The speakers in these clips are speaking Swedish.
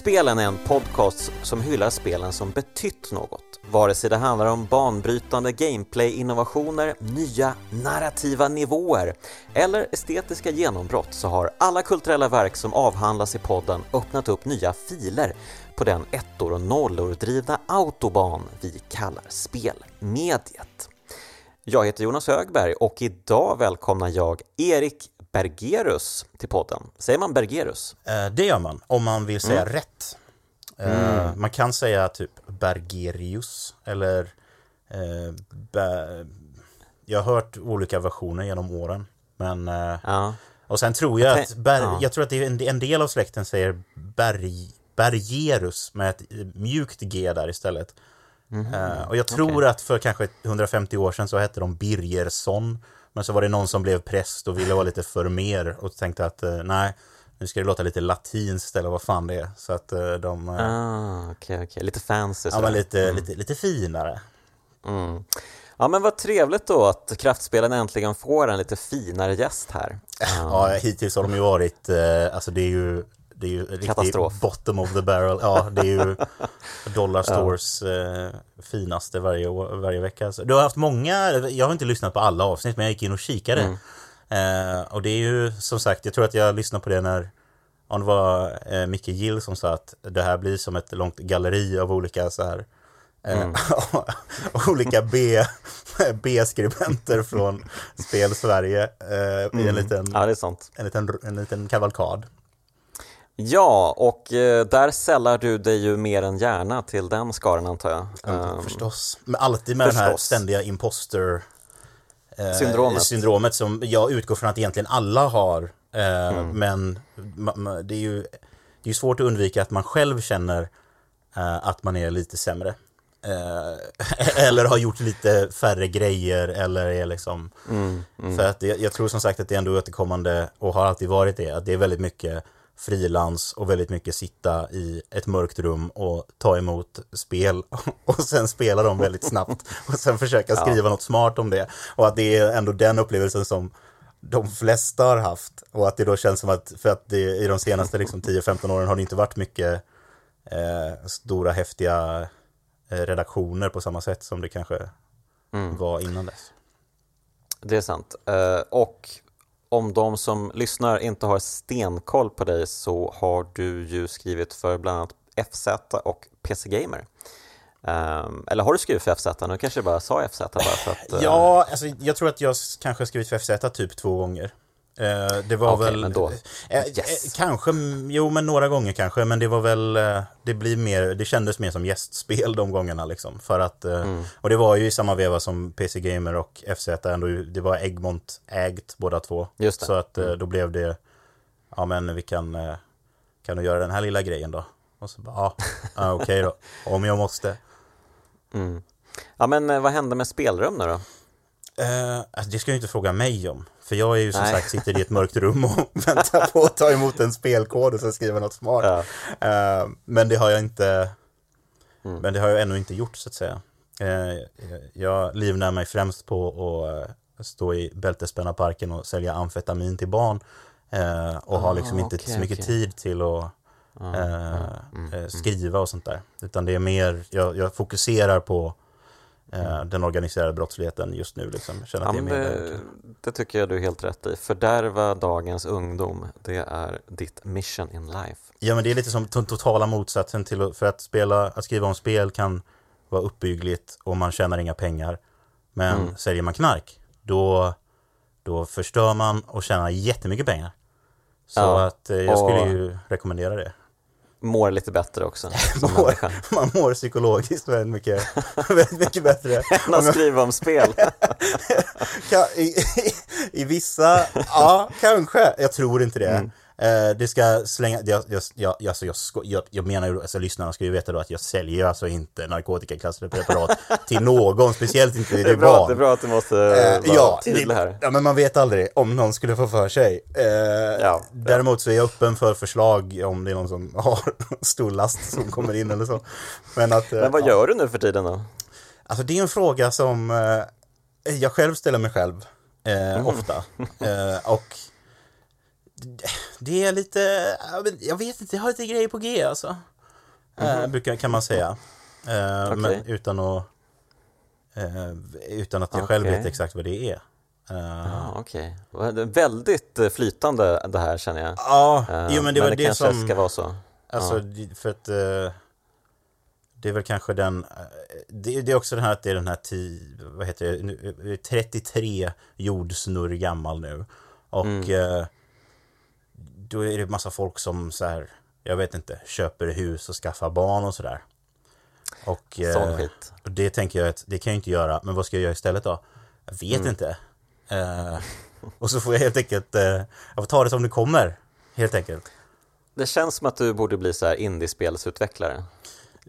Spelen är en podcast som hyllar spelen som betytt något. Vare sig det handlar om banbrytande gameplay-innovationer, nya narrativa nivåer eller estetiska genombrott så har alla kulturella verk som avhandlas i podden öppnat upp nya filer på den ettor och nollor drivna autoban vi kallar spelmediet. Jag heter Jonas Högberg och idag välkomnar jag Erik Bergerus till podden. Säger man Bergerus? Eh, det gör man, om man vill säga mm. rätt. Eh, mm. Man kan säga typ Bergerius eller eh, Jag har hört olika versioner genom åren. Men ja. Och sen tror jag att Ber ja. Jag tror att en del av släkten säger Berg Bergerus med ett mjukt G där istället. Mm -hmm. och jag tror okay. att för kanske 150 år sedan så hette de Birgersson men så var det någon som blev präst och ville vara lite för mer och tänkte att eh, nej, nu ska det låta lite latinskt eller vad fan det är. Så att eh, de... Eh, ah, okej, okay, okay. Lite fancy. Ja, men lite, mm. lite, lite finare. Mm. Ja, men vad trevligt då att kraftspelen äntligen får en lite finare gäst här. Ja, hittills har de ju varit, alltså det är ju det är ju Katastrof. bottom of the barrel. Ja, det är ju Dollar Stores ja. eh, finaste varje, varje vecka. Så du har haft många, jag har inte lyssnat på alla avsnitt, men jag gick in och kikade. Mm. Eh, och det är ju som sagt, jag tror att jag lyssnade på det när om det var eh, Micke Gill som sa att det här blir som ett långt galleri av olika så här eh, Mm. olika B, B-skribenter från Spel Sverige eh, i en, mm. liten, ja, en liten, en liten kavalkad. Ja, och eh, där sällar du dig ju mer än gärna till den skaran antar jag. Ja, um, förstås. Men alltid med förstås. den här ständiga imposter eh, syndromet. syndromet som jag utgår från att egentligen alla har. Eh, mm. Men det är ju det är svårt att undvika att man själv känner att man är lite sämre. Eller har gjort lite färre grejer eller är liksom... Mm, mm. För att det, jag tror som sagt att det är ändå återkommande och har alltid varit det. Att det är väldigt mycket frilans och väldigt mycket sitta i ett mörkt rum och ta emot spel och sen spela dem väldigt snabbt och sen försöka skriva ja. något smart om det. Och att det är ändå den upplevelsen som de flesta har haft och att det då känns som att för att det i de senaste liksom 10-15 åren har det inte varit mycket eh, stora häftiga eh, redaktioner på samma sätt som det kanske mm. var innan dess. Det är sant. Uh, och om de som lyssnar inte har stenkoll på dig så har du ju skrivit för bland annat FZ och PC Gamer. Um, eller har du skrivit för FZ? Nu kanske jag bara sa FZ bara för att... Uh... Ja, alltså, jag tror att jag kanske har skrivit för FZ typ två gånger. Eh, det var okay, väl... Då, eh, eh, yes. Kanske, jo men några gånger kanske, men det var väl, det blir mer, det kändes mer som gästspel de gångerna liksom. För att, mm. och det var ju i samma veva som PC Gamer och FZ ändå, det var Egmont ägt båda två. Just det. Så att mm. då blev det, ja men vi kan, kan du göra den här lilla grejen då? Och så bara, ja, ah, okej okay då, om jag måste. Mm. Ja men vad hände med spelrum nu då? Uh, alltså det ska jag inte fråga mig om. För jag är ju som Nej. sagt sitter i ett mörkt rum och väntar på att ta emot en spelkod och sen skriva något smart. Ja. Uh, men det har jag inte mm. Men det har jag ännu inte gjort så att säga. Uh, jag livnär mig främst på att stå i Bältespännarparken och sälja amfetamin till barn. och ah, har liksom inte okay, så mycket okay. tid till att ah, mm, skriva och sånt där. Utan det är mer, jag, jag fokuserar på eh, den organiserade brottsligheten just nu. Liksom. Känner ja, det, det, tycker jag du är helt rätt i. Fördärva dagens ungdom, det är ditt mission in life. Ja, men det är lite som den totala motsatsen till för att spela, att skriva om spel kan vara uppbyggligt och man tjänar inga pengar. Men mm. säljer man knark, då, då förstör man och tjänar jättemycket pengar. Så ja, att eh, jag skulle ju rekommendera det mår lite bättre också. mår, man mår psykologiskt väldigt mycket, väldigt mycket bättre. Än att skriva om spel. I, i, I, vissa, ja, kanske. Jag tror inte det. Mm. Eh, det ska slänga, jag, jag, jag, alltså jag, jag, jag menar ju, alltså lyssnarna ska ju veta då att jag säljer alltså inte narkotikaklassade preparat till någon, speciellt inte till det är bra, barn. Det är bra att du måste uh, vara ja, tydlig här. Ja, men man vet aldrig om någon skulle få för sig. Uh, ja, däremot så är jag öppen för förslag om det är någon som har stor last som kommer in eller så. Men, att, men vad gör du nu för tiden då? Alltså det är en fråga som jag själv ställer mig själv mm. ofta. och det är lite, jag vet inte, jag har lite grejer på G alltså. mm. eh, brukar, kan man säga. Eh, Okej. Men utan att, eh, utan att jag själv Okej. vet exakt vad det är. Eh, Ja, Okej, okay. väldigt eh, flytande det här känner jag. Ja, Eh, jo men det var det, kanske som... ska vara så. Alltså, det- för att eh, det är väl kanske den, det, det är också den här att det är den här ti, vad heter det, nu, eh, 33 jordsnurr gammal nu. Och Mm. Då är det massa folk som så här, jag vet inte, köper hus och skaffar barn och sådär. Och eh, Sån skit. och det tänker jag att det kan jag inte göra, men vad ska jag göra istället då? Jag vet Mm. inte. Eh, och så får jag helt enkelt, eh, jag får ta det som det kommer, helt enkelt. Det känns som att du borde bli så här indiespelsutvecklare.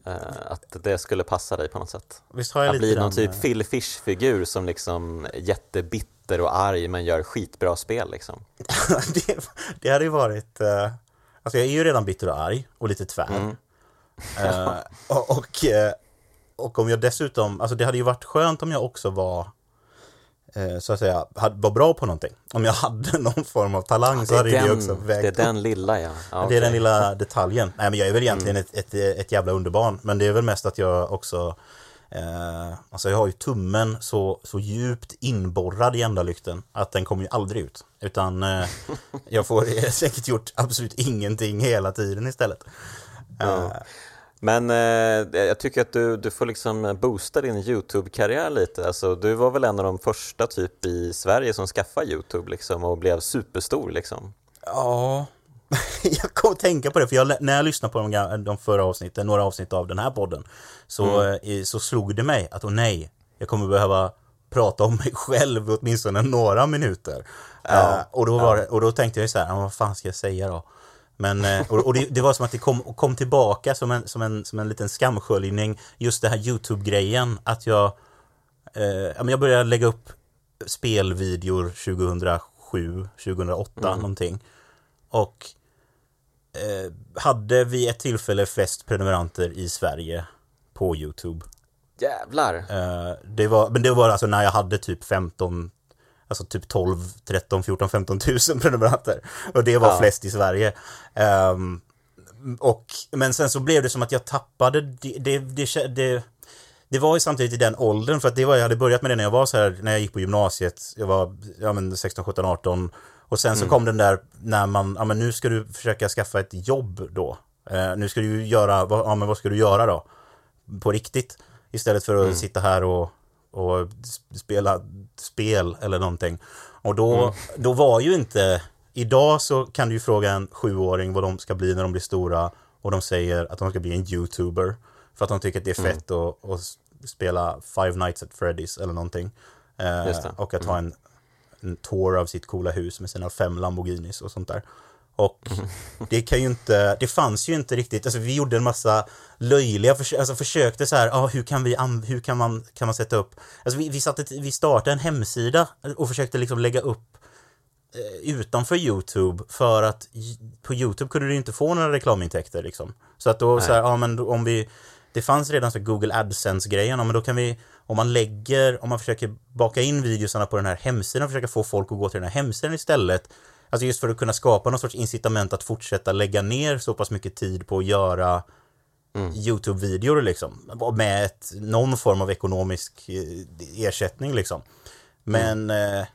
Eh, att det skulle passa dig på något sätt. Visst har jag Att lite bli någon den, typ Phil Fish-figur som liksom är jättebitter och arg men gör skitbra spel liksom. det, det hade ju varit... eh, alltså jag är ju redan bitter och arg och lite tvär. Eh, och, och, eh, och om jag dessutom... Alltså det hade ju varit skönt om jag också var... så att säga, var bra på någonting. Om jag hade någon form av talang så hade det ju också den, vägt det är den lilla ja. ja Det är den lilla detaljen. Nej men jag är väl egentligen ett, ett, ett jävla underbarn. Men det är väl mest att jag också... Eh, alltså jag har ju tummen så, så djupt inborrad i ändalykten att den kommer ju aldrig ut. Utan eh, jag får säkert gjort absolut ingenting hela tiden istället. Eh, Men eh, jag tycker att du, du får liksom boosta din YouTube-karriär lite. Alltså, du var väl en av de första typ i Sverige som skaffade YouTube liksom och blev superstor liksom. Ja, jag kom att tänka på det, för jag, när jag lyssnade på de, de förra avsnitten, några avsnitt av den här podden, så, eh, så slog det mig att, åh nej, jag kommer behöva prata om mig själv åtminstone några minuter. Eh, och, då var det, och då tänkte jag så här, "Ja, vad fan ska jag säga då? Men, eh, och, och det, det var som att det kom, kom tillbaka som en, som, en, som en liten skamsköljning, just det här YouTube-grejen, att jag, eh, ja, jag började lägga upp spelvideor 2007, 2008 någonting. Och hade vid ett tillfälle flest prenumeranter i Sverige på YouTube. Jävlar! Eh, det var, men det var alltså när jag hade typ 15, alltså typ 12, 13, 14, 15 tusen prenumeranter. Och det var Ja. flest i Sverige. Ehm, och, men sen så blev det som att jag tappade, det, det, det, det, det var ju samtidigt i den åldern, för att det var, jag hade börjat med det när jag var så här, när jag gick på gymnasiet, jag var ja, men 16, 17, 18. Och sen så kom den där när man, ja men nu ska du försöka skaffa ett jobb då. Eh, nu ska du göra, ja men vad ska du göra då? På riktigt. Istället för att sitta här och, och spela spel eller någonting. Och då, då var ju inte, idag så kan du ju fråga en sjuåring vad de ska bli när de blir stora och de säger att de ska bli en youtuber. För att de tycker att det är fett att, att spela Five Nights at Freddy's eller någonting. Eh, och att ha en, en tour av sitt coola hus med sina fem Lamborghinis och sånt där. Och det kan ju inte, det fanns ju inte riktigt, alltså vi gjorde en massa löjliga försök, alltså försökte så här, ja hur kan vi, hur kan man, kan man sätta upp, alltså vi, vi, satte, vi startade en hemsida och försökte liksom lägga upp eh, utanför YouTube för att på YouTube kunde du inte få några reklamintäkter liksom. Så att då så här, ja men då, om vi, det fanns redan så Google AdSense-grejen, men då kan vi, om man lägger, om man försöker baka in videosarna på den här hemsidan och försöka få folk att gå till den här hemsidan istället, alltså just för att kunna skapa någon sorts incitament att fortsätta lägga ner så pass mycket tid på att göra YouTube-videor liksom, med ett, någon form av ekonomisk eh, ersättning liksom. Men eh,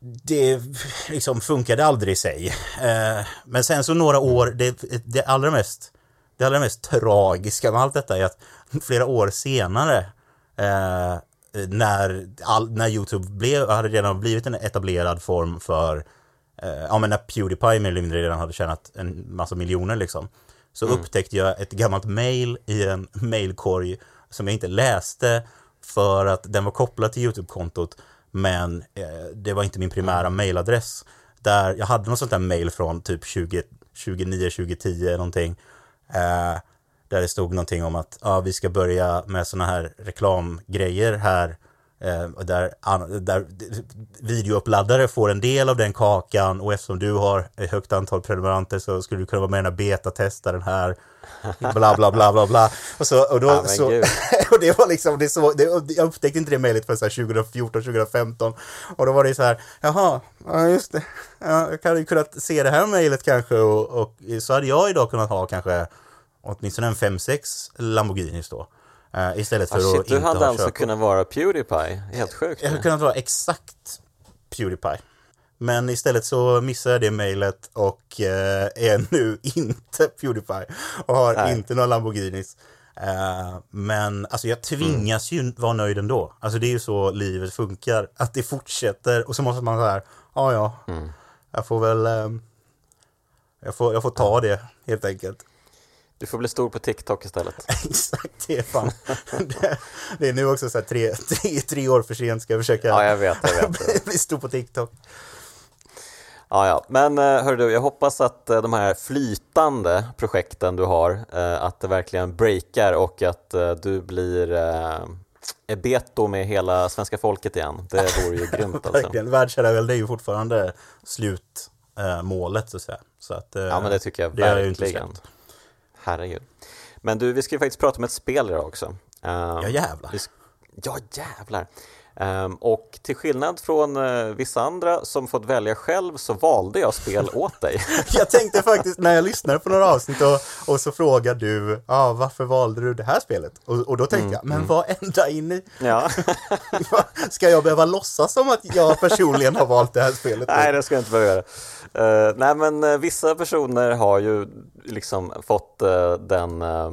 det liksom funkade aldrig i sig. Eh, men sen så några år, det, det allra mest det allra mest tragiska med allt detta är att flera år senare eh, när, all, när Youtube blev, hade redan blivit en etablerad form för eh, ja men när Pewdiepie mer eller mindre redan hade tjänat en massa miljoner liksom så upptäckte jag ett gammalt mail i en mailkorg som jag inte läste för att den var kopplad till Youtube-kontot men eh, det var inte min primära mailadress. Där jag hade något sånt där mail från typ 20, 29, 2010 någonting. Eh, där det stod någonting om att ah, vi ska börja med sådana här reklamgrejer här. Eh, och där, där videouppladdare får en del av den kakan och eftersom du har ett högt antal prenumeranter så skulle du kunna vara med här betatesta den här bla bla bla bla bla. Och, så, och, då, Ja, så, och det var liksom, det så, det, jag upptäckte inte det mejlet förrän så här 2014, 2015. Och då var det så här, jaha, ja just det. Ja, jag hade ju kunnat se det här mejlet kanske och, och så hade jag idag kunnat ha kanske åtminstone en 5-6 Lamborghinis då. Uh, istället för ah, shit, att du inte hade ha alltså kunnat vara Pewdiepie, helt sjukt. Jag hade kunnat vara exakt Pewdiepie. Men istället så missade jag det mejlet och eh, är nu inte Pewdiepie och har Nej. inte några Lamborghinis. Eh, men alltså jag tvingas ju vara nöjd ändå. Alltså det är ju så livet funkar. Att det fortsätter och så måste man så här, ja ja, jag får väl, eh, jag, får, jag får ta det helt enkelt. Du får bli stor på TikTok istället. Exakt, det är fan. det, det är nu också så här tre, tre, tre år för sent ska jag försöka Ja, jag vet, jag vet. bli, bli stor på TikTok. Ja, ja. Men eh, hör du, jag hoppas att eh, de här flytande projekten du har, eh, att det verkligen breakar och att du blir Ebeto med hela svenska folket igen. Det vore ju grymt alltså. Verkligen, världsherravälde är ju fortfarande slutmålet så att säga. Så att, Ja, men det tycker jag det har jag ju inte verkligen. Herregud. Men du, vi ska ju faktiskt prata om ett spel idag också. Um, Ja jävlar. Ja, jävlar. Ehm, och till skillnad från eh, vissa andra som fått välja själv så valde jag spel åt dig. Jag tänkte faktiskt när jag lyssnade på några avsnitt och, och så frågar du, ah, varför valde du det här spelet? Och, och då tänkte Mm, jag, men vad ända in i, ja. ska jag behöva låtsas som att jag personligen har valt det här spelet? Nej, det ska jag inte behöva göra. Eh, nej, men eh, vissa personer har ju liksom fått eh, den, eh,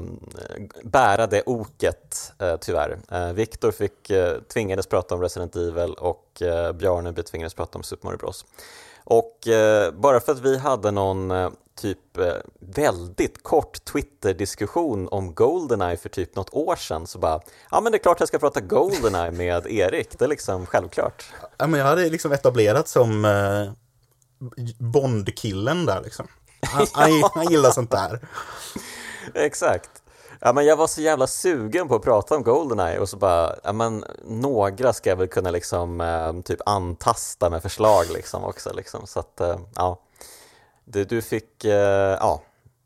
bära det oket uh, tyvärr. Uh, Viktor fick, uh, tvingades prata om Resident Evil och uh, Bjarne tvingades prata om Super Mario Bros. Och eh, bara för att vi hade någon eh, typ eh, väldigt kort Twitter-diskussion om Goldeneye för typ något år sedan så bara, ja men det är klart jag ska prata Goldeneye med Erik, det är liksom självklart. Ja, men jag hade liksom etablerat som eh, Bond-killen där liksom. Han, han, han gillar sånt där. Exakt. Ja, men jag var så jävla sugen på att prata om Goldeneye och så bara, ja men några ska jag väl kunna liksom eh, typ antasta med förslag liksom också liksom. Så att, eh, ja. Du, du fick, eh, ja.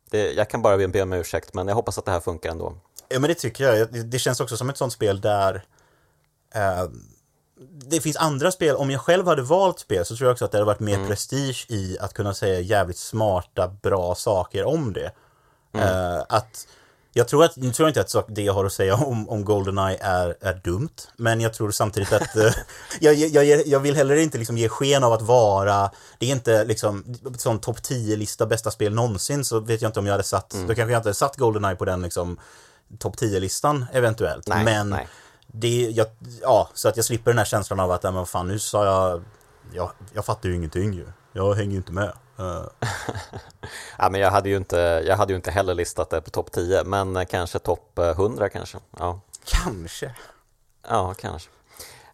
Det, jag kan bara be, om ursäkt men jag hoppas att det här funkar ändå. Ja, men det tycker jag. Det- Det känns också som ett sånt spel där eh, det finns andra spel, om jag själv hade valt spel så tror jag också att det hade varit mer prestige i att kunna säga jävligt smarta, bra saker om det. Eh, att jag tror, att, jag tror inte att det jag har att säga om, om Goldeneye är, är dumt, men jag tror samtidigt att eh, jag, jag, jag, vill heller inte liksom ge sken av att vara, det är inte liksom sån topp 10-lista bästa spel någonsin, så vet jag inte om jag hade satt, då kanske jag inte hade satt Goldeneye på den liksom topp 10-listan eventuellt. Nej, men nej. det, jag, ja, så att jag slipper den här känslan av att, men vad fan, nu sa jag, jag, jag fattar ju ingenting ju. Jag hänger ju inte med. Eh, Ja, men jag hade ju inte, jag hade ju inte heller listat det på topp 10 men eh, kanske topp eh, 100 kanske. Ja. kanske. Ja, kanske.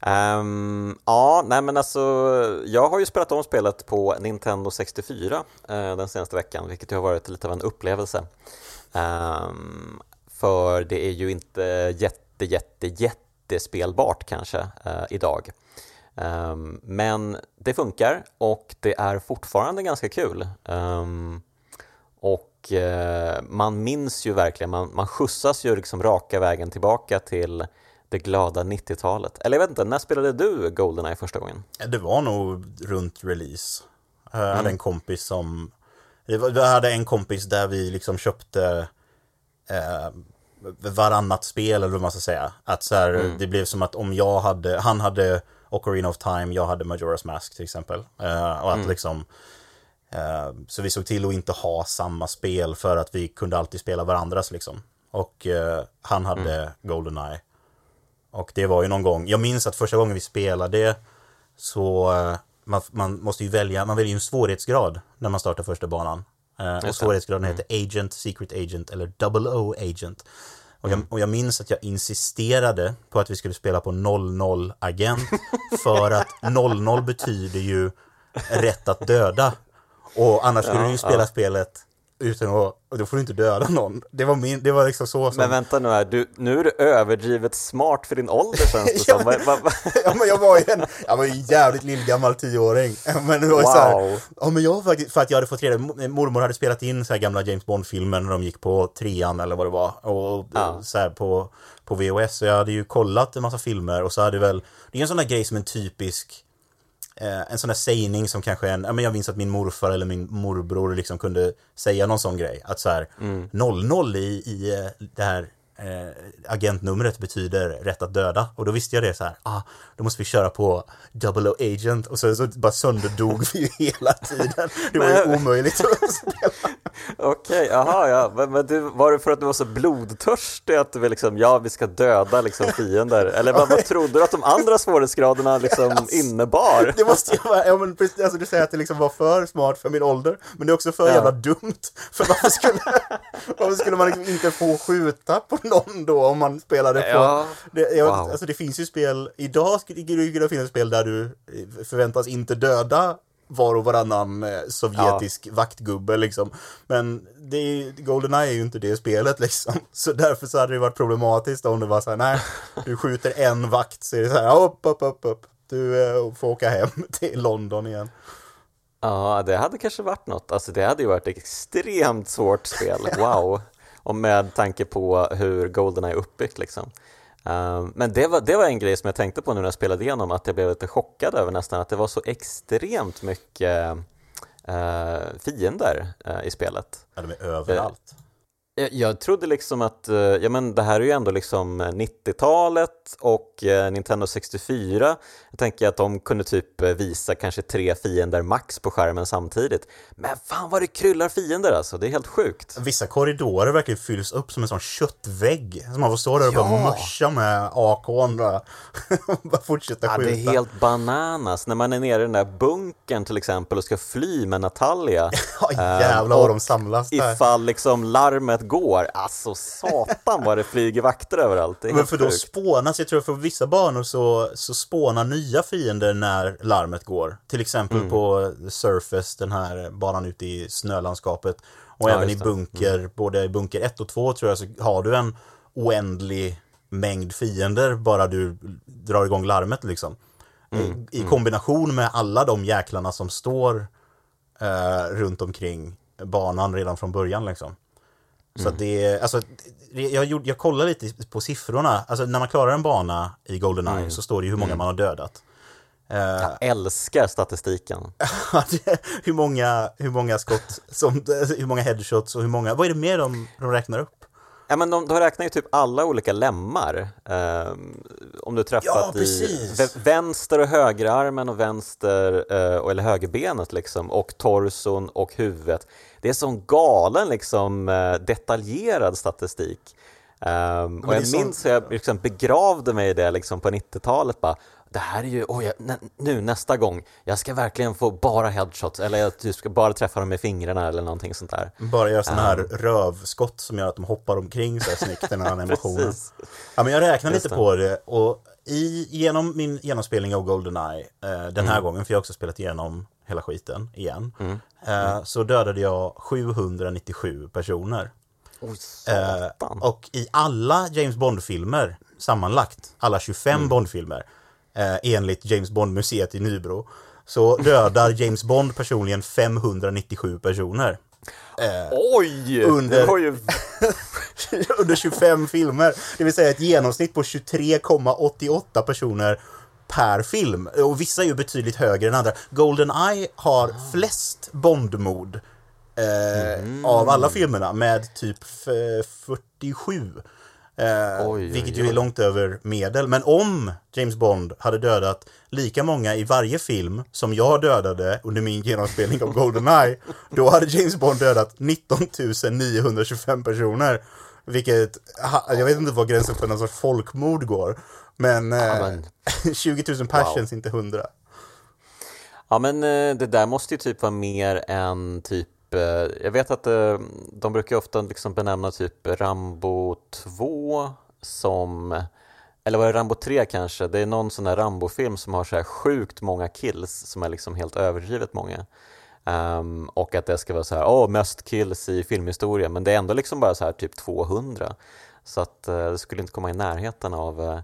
Ehm, ja, nej men alltså, jag har ju spelat om spelet på Nintendo 64 eh, den senaste veckan, vilket har varit lite av en upplevelse. Ehm, för det är ju inte jätte, jätte, jättespelbart kanske eh, idag. Ehm, men det funkar och det är fortfarande ganska kul. Ehm, och eh, man minns ju verkligen, man, man skjutsas ju liksom raka vägen tillbaka till det glada 90-talet. Eller jag vet inte, när spelade du Goldeneye första gången? Det var nog runt release. Jag hade en kompis som... Jag hade en kompis där vi liksom köpte eh, varannat spel eller vad man ska säga. Att så här, det blev som att om jag hade, han hade Ocarina of Time, jag hade Majora's Mask till exempel. Eh, och att liksom eh, så vi såg till att inte ha samma spel för att vi kunde alltid spela varandras liksom. Och eh, han hade Goldeneye. Och det var ju någon gång, jag minns att första gången vi spelade så man, man måste ju välja, man väljer ju en svårighetsgrad när man startar första banan. Och svårighetsgraden heter Agent, Secret Agent eller Double O Agent. Och jag, och jag minns att jag insisterade på att vi skulle spela på 00 agent för att 00 betyder ju rätt att döda. Och annars skulle Ja, du ju spela spelet utan att, och då får du inte döda någon. Det var min, det var liksom så som... Men vänta nu här, du, nu är du överdrivet smart för din ålder känns det Ja, som. men- Va- va- ja men jag var ju en, jag var en jävligt lillgammal tioåring. Men det var ju så här, Wow. ja men jag faktiskt, för att jag hade fått reda, mormor hade spelat in så här gamla James Bond-filmer när de gick på trean eller vad det var. Och Ja. så här på, på VHS. Så jag hade ju kollat en massa filmer och så hade väl, det är en sån där grej som en typisk eh, en sån där sägning som kanske en, ja men jag minns att min morfar eller min morbror liksom kunde säga någon sån grej. Att så här, 00 i, i eh, det här eh, agentnumret betyder rätt att döda. Och då visste jag det så här, ah, då måste vi köra på double O agent. Och så, så bara sönderdog vi hela tiden. Det var ju omöjligt att spela. Okej, jaha, ja. Men, men du, var det för att du var så blodtörstig att du vill liksom, ja, vi ska döda liksom fiender? Eller vad, vad trodde du att de andra svårighetsgraderna liksom innebar? Det måste ju vara, ja men precis, alltså du säger att det liksom var för smart för min ålder, men det är också för Ja. jävla dumt. För varför skulle, varför skulle man liksom inte få skjuta på någon då om man spelade på... Ja. Det, jag, Wow. Alltså det finns ju spel, idag skulle det kunna finnas spel där du förväntas inte döda var och varannan eh, sovjetisk vaktgubbe liksom. Men det är, Goldeneye är ju inte det spelet liksom. Så därför så hade det varit problematiskt om det var så här, nej, du skjuter en vakt så är det så här, upp, upp, upp, upp. Du eh, får åka hem till London igen. Ja, det hade kanske varit något. Alltså det hade ju varit ett extremt svårt spel. Wow! Och med tanke på hur Goldeneye är uppbyggt liksom. Ehm, men det var, det var en grej som jag tänkte på nu när jag spelade igenom, att jag blev lite chockad över nästan att det var så extremt mycket eh, fiender eh, i spelet. Ja, de är överallt. Jag, jag trodde liksom att, eh, ja men det här är ju ändå liksom 90-talet och eh, Nintendo 64. Jag tänker att de kunde typ eh, visa kanske tre fiender max på skärmen samtidigt. Men fan vad det kryllar fiender alltså, det är helt sjukt. Vissa korridorer verkligen fylls upp som en sån köttvägg. Som man får stå där och bara Ja. mörsa med AK'n bara. bara fortsätta Ja, skjuta. det är helt bananas. När man är nere i den där bunkern till exempel och ska fly med Natalia. Ja, jävlar vad de och samlas där. Ifall liksom larmet går, alltså satan vad det flyger vakter överallt. Men för då spånas, jag tror för vissa banor så, så spånar nya fiender när larmet går. Till exempel Mm. på Surface, den här banan ute i snölandskapet. Och Ja, även i det. Mm. bunker, både i bunker 1 och 2 tror jag, så har du en oändlig mängd fiender bara du drar igång larmet liksom. Mm. I kombination med alla de jäklarna som står eh, runt omkring banan redan från början liksom. Så Mm. att det alltså, jag, gjorde, jag kollade lite på siffrorna. Alltså när man klarar en bana i Goldeneye Mm. så står det ju hur många man har dödat. Eh, Jag älskar statistiken. hur, många, hur många skott, som, hur många headshots och hur många, vad är det mer de, de räknar upp? Ja, men de, de räknar ju typ alla olika lemmar. Ehm, om du träffat Ja, i vänster och högerarmen och vänster, eh, eller högerbenet liksom, och torson och huvudet. Det är sån galen liksom eh, detaljerad statistik. Ehm, och jag minns hur jag liksom begravde mig i det liksom på 90-talet bara det här är ju, oj, jag, nä, nu nästa gång, jag ska verkligen få bara headshots eller jag typ ska bara träffa dem med fingrarna eller någonting sånt där. Bara göra sådana här rövskott som gör att de hoppar omkring så här snyggt den här animationen. Ja, men jag räknar lite på det och i, genom min genomspelning av Goldeneye eh, den Mm. här gången, för jag har också spelat igenom hela skiten igen, Mm. eh, så dödade jag 797 personer. Oj, Eh, satan. och i alla James Bond-filmer sammanlagt, alla 25 Mm. Bond-filmer, eh, enligt James Bond-museet i Nybro, så dödar James Bond personligen 597 personer. Eh, Oj! under- ju... under 25 filmer. Det vill säga ett genomsnitt på 23,88 personer per film. Och vissa är ju betydligt högre än andra. Goldeneye har flest Bondmord eh, av alla filmerna med typ f- 47. Eh, Oj, oj, vilket ju oj. är långt över medel. Men om James Bond hade dödat lika många i varje film som jag dödade under min genomspelning av Goldeneye, då hade James Bond dödat 19 925 personer. Vilket, jag vet inte var gränsen för någon sorts folkmord går. Men, eh, men- 20 000 pers Wow. känns inte 100. Ja men eh, det där måste ju typ vara mer än typ eh, jag vet att de brukar ofta liksom benämna typ Rambo 2 som eller var det Rambo 3 kanske? Det är någon sån där Rambo-film som har så här sjukt många kills som är liksom helt överdrivet många. Ehm, och att det ska vara så här, åh, mest kills i filmhistoria, men det är ändå liksom bara så här typ 200. Så att eh, det skulle inte komma i närheten av eh,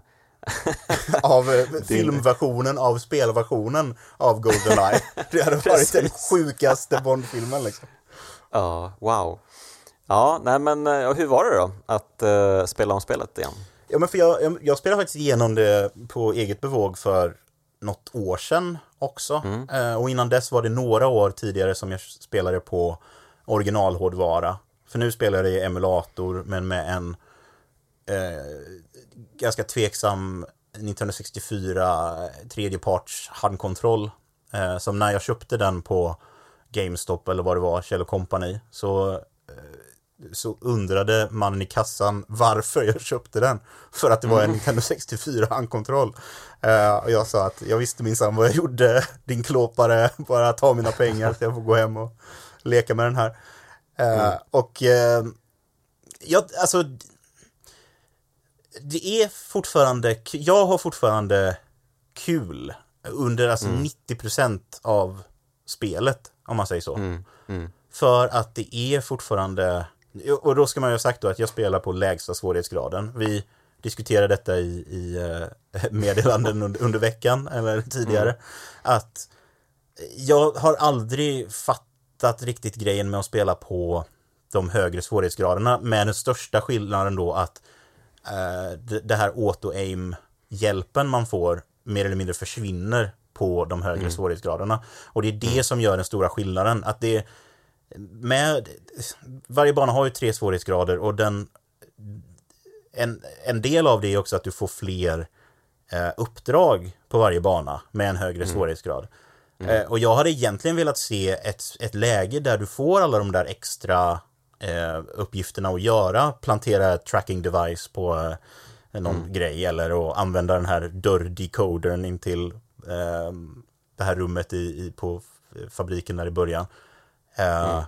Av eh, filmversionen av spelversionen av Goldeneye. Det hade varit den sjukaste Bond-filmen liksom. Ja, wow. Ja, nej men hur var det då att eh, spela om spelet igen? Ja, men för jag, jag, jag spelade faktiskt igenom det på eget bevåg för något år sedan också. Mm. och innan dess var det några år tidigare som jag spelade på originalhårdvara. För nu spelar jag i emulator men med en eh, ganska tveksam Nintendo 64 tredjeparts handkontroll. Eh, som när jag köpte den på GameStop eller vad det var, Kjell Company, så, eh, så undrade mannen i kassan varför jag köpte den. För att det var en mm. Nintendo 64 handkontroll. Eh, och jag sa att jag visste minsann vad jag gjorde, din klåpare, bara ta mina pengar så jag får gå hem och leka med den här. Eh, mm. Och eh, jag, alltså det är fortfarande, jag har fortfarande kul under alltså mm. 90% av spelet, om man säger så. Mm. Mm. För att det är fortfarande, och då ska man ju ha sagt då att jag spelar på lägsta svårighetsgraden. Vi diskuterade detta i, i eh, meddelanden under, under veckan, eller tidigare, mm. att jag har aldrig fattat riktigt grejen med att spela på de högre svårighetsgraderna, med den största skillnaden då att eh, det här auto-aim-hjälpen man får mer eller mindre försvinner på de högre mm. svårighetsgraderna. Och det är det mm. som gör den stora skillnaden. Att det med varje bana har ju tre svårighetsgrader och den en, en del av det är också att du får fler eh, uppdrag på varje bana med en högre mm. svårighetsgrad. Mm. Eh, och jag hade egentligen velat se ett, ett läge där du får alla de där extra eh, uppgifterna att göra, plantera tracking device på eh, någon mm. grej eller att använda den här dörrdecodern in till eh, det här rummet i, i, på fabriken där i början. Eh, mm.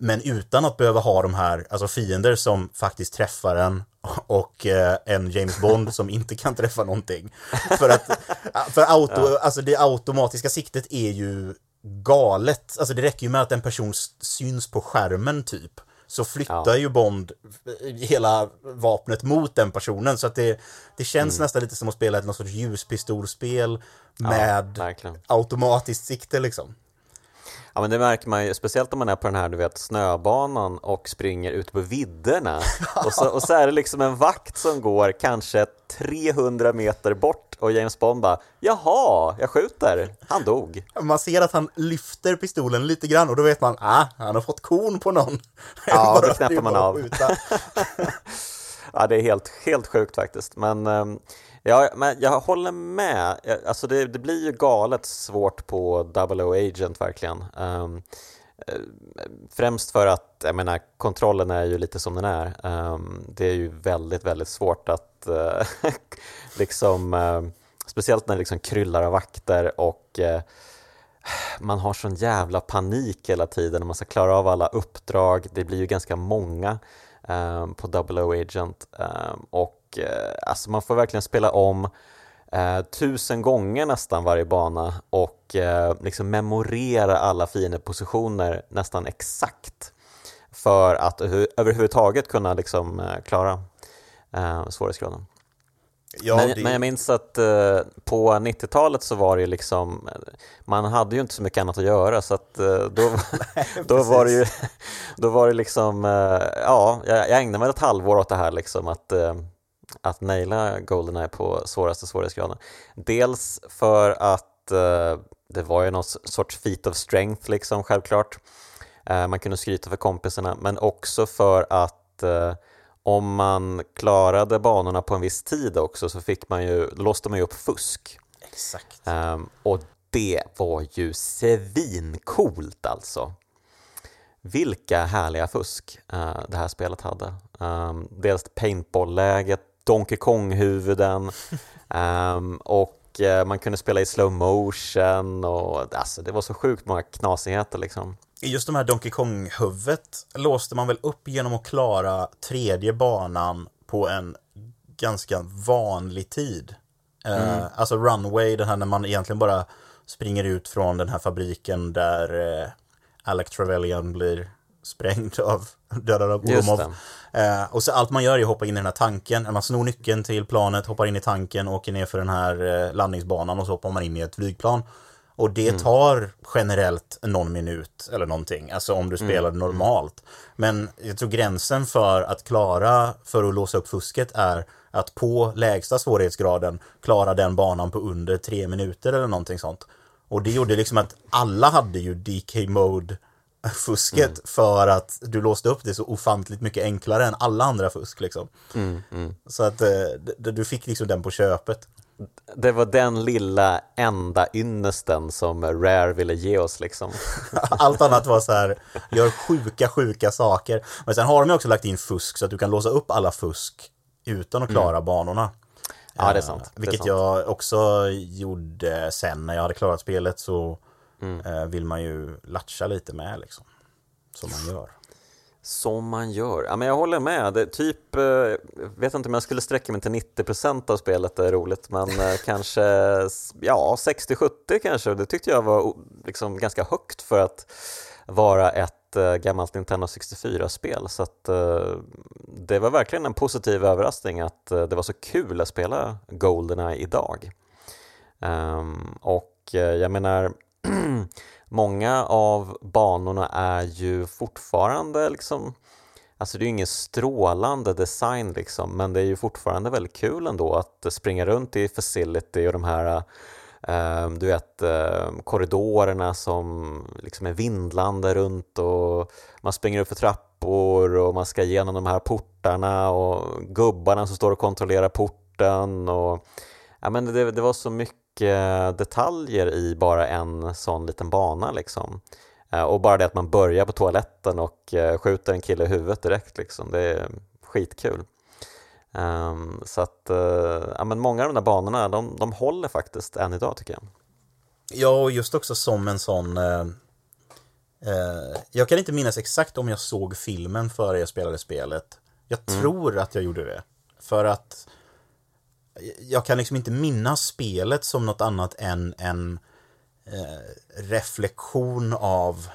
Men utan att behöva ha de här, alltså fiender som faktiskt träffar en och eh, en James Bond som inte kan träffa någonting. För att, för auto, ja. alltså det automatiska siktet är ju galet. Alltså det räcker ju med att en person syns på skärmen typ. Så flyttar ja. ju Bond hela vapnet mot den personen. Så att det, det känns mm. nästan lite som att spela ett något sorts ljuspistolspel med ja, automatiskt sikte liksom. Ja men det märker man ju, speciellt om man är på den här du vet snöbanan och springer ute på vidderna. Och så, och så är det liksom en vakt som går kanske 300 meter bort och James Bond bara Jaha, jag skjuter, han dog. Man ser att han lyfter pistolen lite grann och då vet man, ah, han har fått kon på någon. Ja, då knäpper man av. Ja, det är helt, helt sjukt faktiskt. Men um, Ja, men jag håller med. Alltså det, det blir ju galet svårt på Double O Agent verkligen. Um, främst för att, jag menar, kontrollen är ju lite som den är. Um, det är ju väldigt, väldigt svårt att uh, liksom, uh, speciellt när det liksom kryllar av vakter och uh, man har sån jävla panik hela tiden när man ska klara av alla uppdrag. Det blir ju ganska många um, på Double O Agent och eh, alltså man får verkligen spela om eh, tusen gånger nästan varje bana och eh, liksom memorera alla fiendepositioner nästan exakt för att överhuvudtaget kunna liksom, eh, klara eh, svårighetsgraden. Ja, men, det... men, jag minns att eh, på 90-talet så var det liksom, man hade ju inte så mycket annat att göra så att eh, då, då var det ju, då var det liksom, eh, ja, jag, jag ägnade mig ett halvår åt det här liksom att eh, att naila Goldeneye på svåraste svårighetsgraden. Dels för att eh, det var ju någon sorts feat of strength liksom självklart. Eh, man kunde skryta för kompisarna men också för att eh, om man klarade banorna på en viss tid också så fick man ju, låste man ju upp fusk. Exakt. Ehm, och det var ju svincoolt alltså. Vilka härliga fusk uh, det här spelet hade. Um, dels paintball-läget Donkey Kong-huvuden um, och uh, man kunde spela i slow motion och alltså, det var så sjukt många knasigheter liksom. Just de här Donkey Kong-huvudet låste man väl upp genom att klara tredje banan på en ganska vanlig tid. Eh, mm. Uh, alltså Runway, den här när man egentligen bara springer ut från den här fabriken där uh, Alec Trevelyan blir sprängd av dödad av Oromov. Eh, och så allt man gör är att hoppa in i den här tanken. Man snor nyckeln till planet, hoppar in i tanken, åker ner för den här eh, landningsbanan och så hoppar man in i ett flygplan. Och det mm. tar generellt någon minut eller någonting, alltså om du mm. spelar mm. normalt. Men jag tror gränsen för att klara, för att låsa upp fusket är att på lägsta svårighetsgraden klara den banan på under tre minuter eller någonting sånt. Och det gjorde liksom att alla hade ju DK mode fusket mm. för att du låste upp det så ofantligt mycket enklare än alla andra fusk liksom. Mm, mm. Så att eh, du fick liksom den på köpet. Det var den lilla enda ynnesten som Rare ville ge oss liksom. Allt annat var så här, gör sjuka, sjuka saker. Men sen har de också lagt in fusk så att du kan låsa upp alla fusk utan att klara mm. banorna. Ja, det är sant. vilket är sant. jag också gjorde sen när jag hade klarat spelet så mm. eh, vill man ju latcha lite med liksom. Som man gör. Som man gör. Ja, men jag håller med. Det, typ, eh, vet inte om jag skulle sträcka mig till 90% av spelet är roligt, men eh, kanske ja, 60-70 kanske. Det tyckte jag var liksom ganska högt för att vara ett gammalt Nintendo 64-spel. Så att, det var verkligen en positiv överraskning att det var så kul att spela Goldeneye idag. Um, och jag menar många av banorna är ju fortfarande liksom Alltså det är ju ingen strålande design liksom, men det är ju fortfarande väldigt kul ändå att springa runt i Facility och de här eh, du vet eh, korridorerna som liksom är vindlande runt och man springer upp för trappor och man ska igenom de här portarna och gubbarna som står och kontrollerar porten och ja, men det, det var så mycket detaljer i bara en sån liten bana liksom. Eh, och bara det att man börjar på toaletten och eh, skjuter en kille i huvudet direkt liksom, det är skitkul. Um, så att, ja men många av de där banorna, de, de håller faktiskt än idag tycker jag. Ja, och just också som en sån uh, uh, Jag kan inte minnas exakt om jag såg filmen före jag spelade spelet. Jag mm. tror att jag gjorde det. För att jag kan liksom inte minnas spelet som något annat än en eh, reflektion av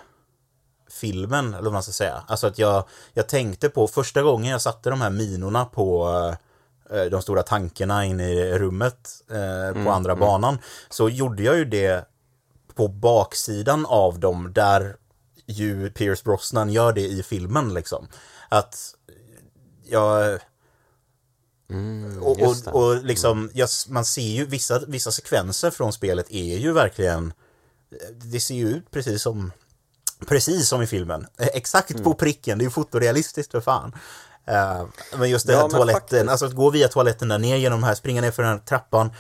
filmen, eller vad man ska säga. Alltså att jag, jag tänkte på, första gången jag satte de här minorna på eh, de stora tankerna inne i rummet eh, på mm, andra mm. banan, så gjorde jag ju det på baksidan av dem, där ju Pierce Brosnan gör det i filmen liksom. Att jag Mm, och, och, och, liksom, ja, man ser ju vissa, vissa sekvenser från spelet är ju verkligen Det ser ju ut precis som Precis som i filmen. Exakt mm. på pricken, det är ju fotorealistiskt för fan. Uh, men just den ja, toaletten, faktiskt... alltså att gå via toaletten där ner genom här, springa ner för den här trappan,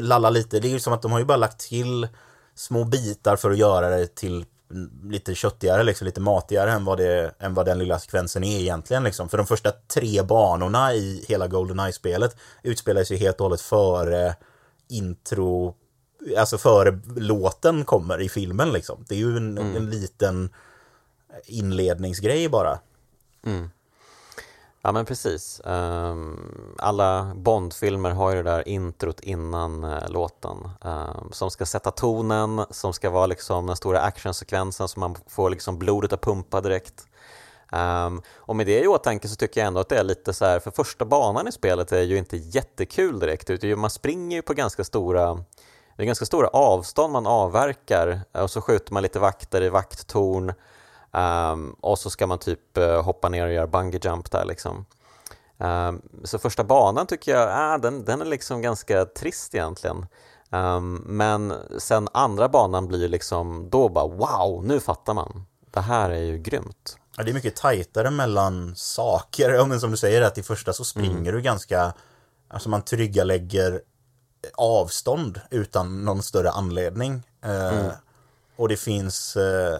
lalla lite. Det är ju som att de har ju bara lagt till små bitar för att göra det till lite köttigare, liksom, lite matigare än vad, det, än vad den lilla sekvensen är egentligen. Liksom. För de första tre banorna i hela Goldeneye-spelet utspelar sig helt och hållet före intro, alltså före låten kommer i filmen. Liksom. Det är ju en, mm. en liten inledningsgrej bara. Mm. Ja men precis. Um, alla Bondfilmer har ju det där introt innan uh, låten um, som ska sätta tonen, som ska vara liksom den stora actionsekvensen så man får liksom blodet att pumpa direkt. Um, och med det i åtanke så tycker jag ändå att det är lite så här, för första banan i spelet är ju inte jättekul direkt, utan man springer ju på ganska stora det är ganska stora avstånd man avverkar och så skjuter man lite vakter i vakttorn Um, och så ska man typ uh, hoppa ner och göra bungee jump där liksom. Um, så första banan tycker jag, ah, den, den är liksom ganska trist egentligen. Um, men sen andra banan blir liksom, då bara wow, nu fattar man. Det här är ju grymt. Ja, det är mycket tajtare mellan saker. Men som du säger, att i första så springer mm. du ganska, alltså man tryggalägger avstånd utan någon större anledning. Uh, mm. Och det finns uh,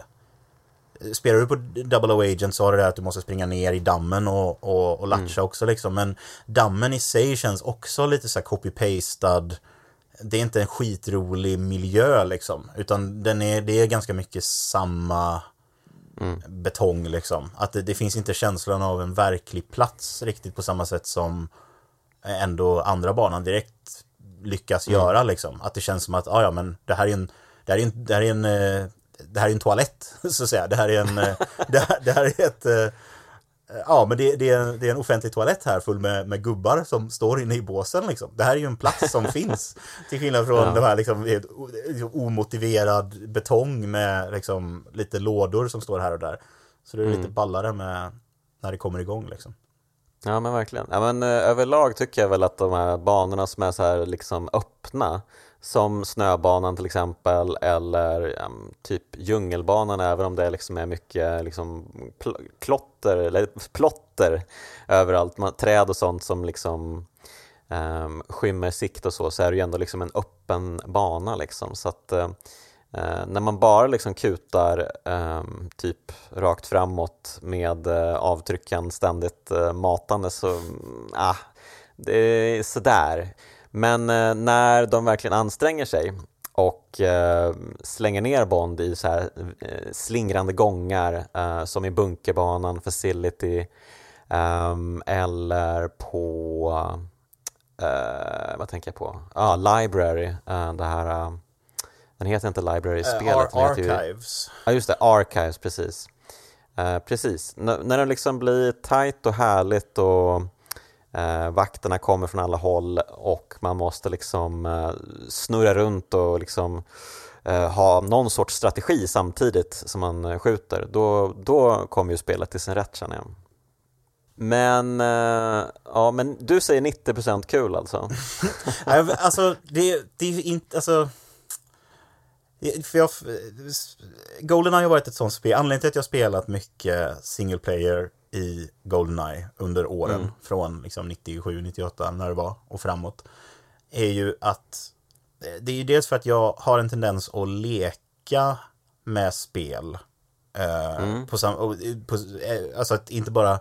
spelar du på Double O Agent så har du det att du måste springa ner i dammen och, och, och latcha mm. också liksom. Men dammen i sig känns också lite så copy-pastad. Det är inte en skitrolig miljö liksom. Utan den är, det är ganska mycket samma mm. betong liksom. Att det, det, finns inte känslan av en verklig plats riktigt på samma sätt som ändå andra banan direkt lyckas mm. göra liksom. Att det känns som att, ah, ja men det här är en det här är en, det här är en eh, det här är en toalett, så att säga. Det här är en, eh, det här, det här är ett, eh, ja men det, det, är, en, det är en offentlig toalett här full med, med gubbar som står inne i båsen liksom. Det här är ju en plats som finns. Till skillnad från ja. de här liksom omotiverad betong med liksom lite lådor som står här och där. Så det är mm. lite ballare med när det kommer igång liksom. Ja men verkligen. Ja, men, eh, överlag tycker jag väl att de här banorna som är så här liksom öppna som snöbanan till exempel eller um, typ djungelbanan även om det liksom är mycket liksom, pl klotter, eller plotter överallt, man, träd och sånt som liksom um, skymmer sikt och så, så är det ju ändå liksom en öppen bana liksom. Så att uh, när man bara liksom kutar um, typ rakt framåt med uh, avtrycken ständigt uh, matande så, mm, ah, det är sådär. Men eh, när de verkligen anstränger sig och eh, slänger ner Bond i så här eh, slingrande gångar eh, som i Bunkerbanan, Facility ehm, eller på, eh, vad tänker jag på? Ah, Library, eh, det här, den heter inte Library i spelet. Ar Archives. Ja, just det, Archives, precis. precis, N när det liksom blir tight och härligt och Eh, vakterna kommer från alla håll och man måste liksom eh, snurra runt och liksom eh, ha någon sorts strategi samtidigt som man eh, skjuter. Då, då kommer ju spelet till sin rätt känner jag. Men, eh, ja, men du säger 90% kul alltså? alltså, det, det är inte, alltså för jag, Golden har varit ett sånt spel, anledningen till att jag spelat mycket single player i Goldeneye under åren mm. från liksom 97, 98 när det var och framåt är ju att eh, det är ju dels för att jag har en tendens att leka med spel. Eh, mm. på sam, på, eh, alltså att inte bara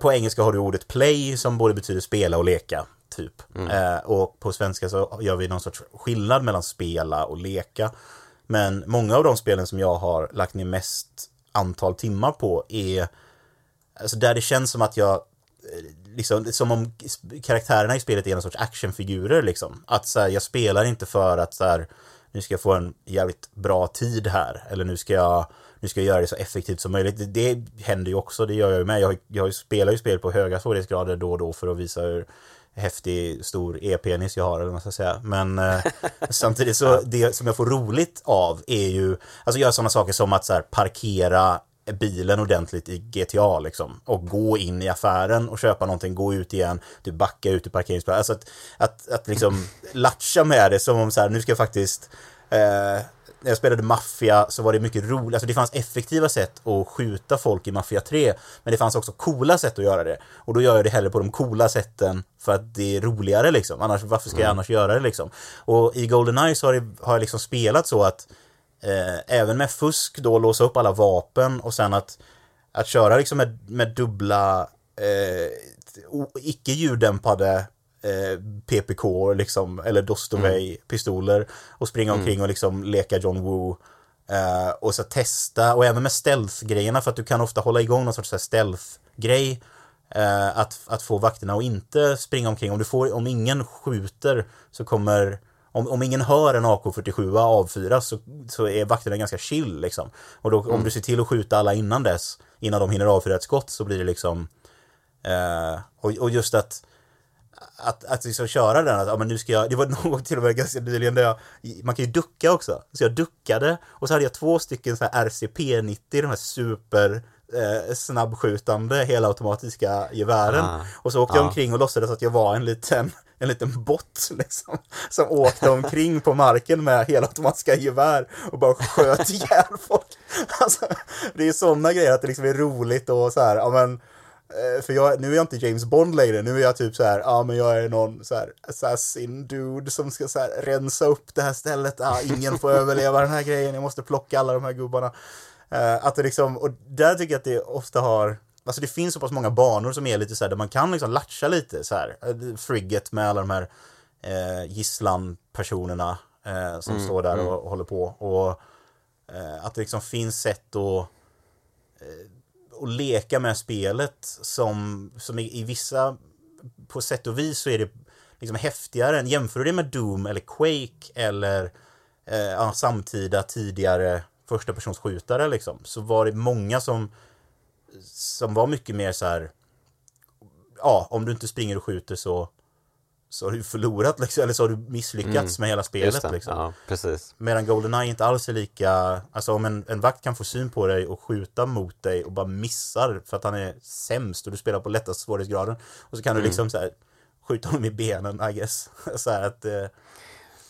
på engelska har du ordet play som både betyder spela och leka. Typ. Mm. Eh, och på svenska så gör vi någon sorts skillnad mellan spela och leka. Men många av de spelen som jag har lagt ner mest antal timmar på är Alltså där det känns som att jag eh, liksom, som om karaktärerna i spelet är någon sorts actionfigurer liksom. Att så här, jag spelar inte för att så här, nu ska jag få en jävligt bra tid här, eller nu ska jag, nu ska jag göra det så effektivt som möjligt. Det, det händer ju också, det gör jag ju med. Jag, jag spelar ju spel på höga svårighetsgrader då och då för att visa hur häftig, stor e-penis jag har, eller vad man ska säga. Men eh, samtidigt så, det som jag får roligt av är ju, alltså göra sådana saker som att så här, parkera bilen ordentligt i GTA liksom. Och gå in i affären och köpa någonting, gå ut igen, du backa ut i parkeringsplatsen. Alltså att, att, att liksom latcha med det som om så här, nu ska jag faktiskt eh, när jag spelade Maffia så var det mycket roligt, alltså det fanns effektiva sätt att skjuta folk i Maffia 3, men det fanns också coola sätt att göra det. Och då gör jag det hellre på de coola sätten för att det är roligare liksom, annars varför ska jag mm. annars göra det liksom? Och i Goldeneye så har, det, har jag liksom spelat så att eh, även med fusk då låsa upp alla vapen och sen att, att köra liksom med, med dubbla eh, icke ljuddämpade eh, PPK liksom, eller Dostovej-pistoler mm. och springa omkring mm. och liksom leka John Woo. Eh, och så testa, och även med stealth-grejerna för att du kan ofta hålla igång någon sorts stealth-grej. Eh, att, att få vakterna att inte springa omkring. Om, du får, om ingen skjuter så kommer om, om ingen hör en AK47 avfyras så, så är vakterna ganska chill liksom. Och då, mm. om du ser till att skjuta alla innan dess, innan de hinner avfyra ett skott så blir det liksom eh, och, och just att att, att liksom köra den, att ja, men nu ska jag, det var någon till och med ganska nyligen där jag, man kan ju ducka också, så jag duckade och så hade jag två stycken så här RCP-90, de här super eh, snabbskjutande helautomatiska gevären. Ah, och så åkte ah. jag omkring och låtsades att jag var en liten en liten bot liksom, som åkte omkring på marken med helautomatiska gevär och bara sköt ihjäl folk. Alltså, det är sådana grejer att det liksom är roligt och så här, ja men eh, för jag, nu är jag inte James Bond längre, nu är jag typ så här, ja men jag är någon så här assassin dude som ska så här rensa upp det här stället, ah, ingen får överleva den här grejen, jag måste plocka alla de här gubbarna. Uh, att det liksom, och där tycker jag att det ofta har, Alltså det finns så pass många banor som är lite så här, där man kan liksom latcha lite så här. Eh, Frigget med alla de här eh, gisslanpersonerna eh, som mm, står där och, och, håller på. Och eh, att det liksom finns sätt att eh, leka med spelet som, som i, i, vissa, på sätt och vis så är det liksom häftigare. Jämför du det med Doom eller Quake eller eh, samtida tidigare första persons skjutare liksom, så var det många som som var mycket mer så här. Ja, om du inte springer och skjuter så så har du förlorat liksom, eller så har du misslyckats mm. med hela spelet. Liksom. Ja, precis. Medan Goldeneye inte alls är lika, alltså om en, en vakt kan få syn på dig och skjuta mot dig och bara missar för att han är sämst och du spelar på lättaste svårighetsgraden och så kan mm. du liksom så här, skjuta honom i benen, I guess. så att eh,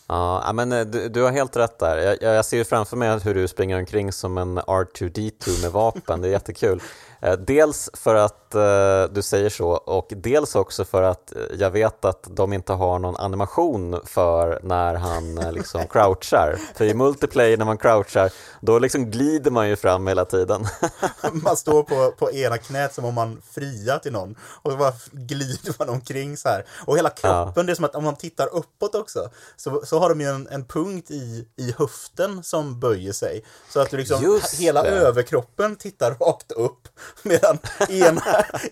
Ja, men eh, du, du, har helt rätt där. Jag, jag ser ju framför mig hur du springer omkring som en R2D2 med vapen, det är jättekul. Eh, dels för att eh, du säger så och dels också för att jag vet att de inte har någon animation för när han liksom crouchar. För i multiplayer när man crouchar, då liksom glider man ju fram hela tiden. man står på, på ena knät som om man friar till någon och så bara glider man omkring så här. Och hela kroppen, ja. det är som att om man tittar uppåt också så, så har de ju en, en punkt i, i höften som böjer sig. Så att du liksom, hela överkroppen tittar rakt upp medan ena,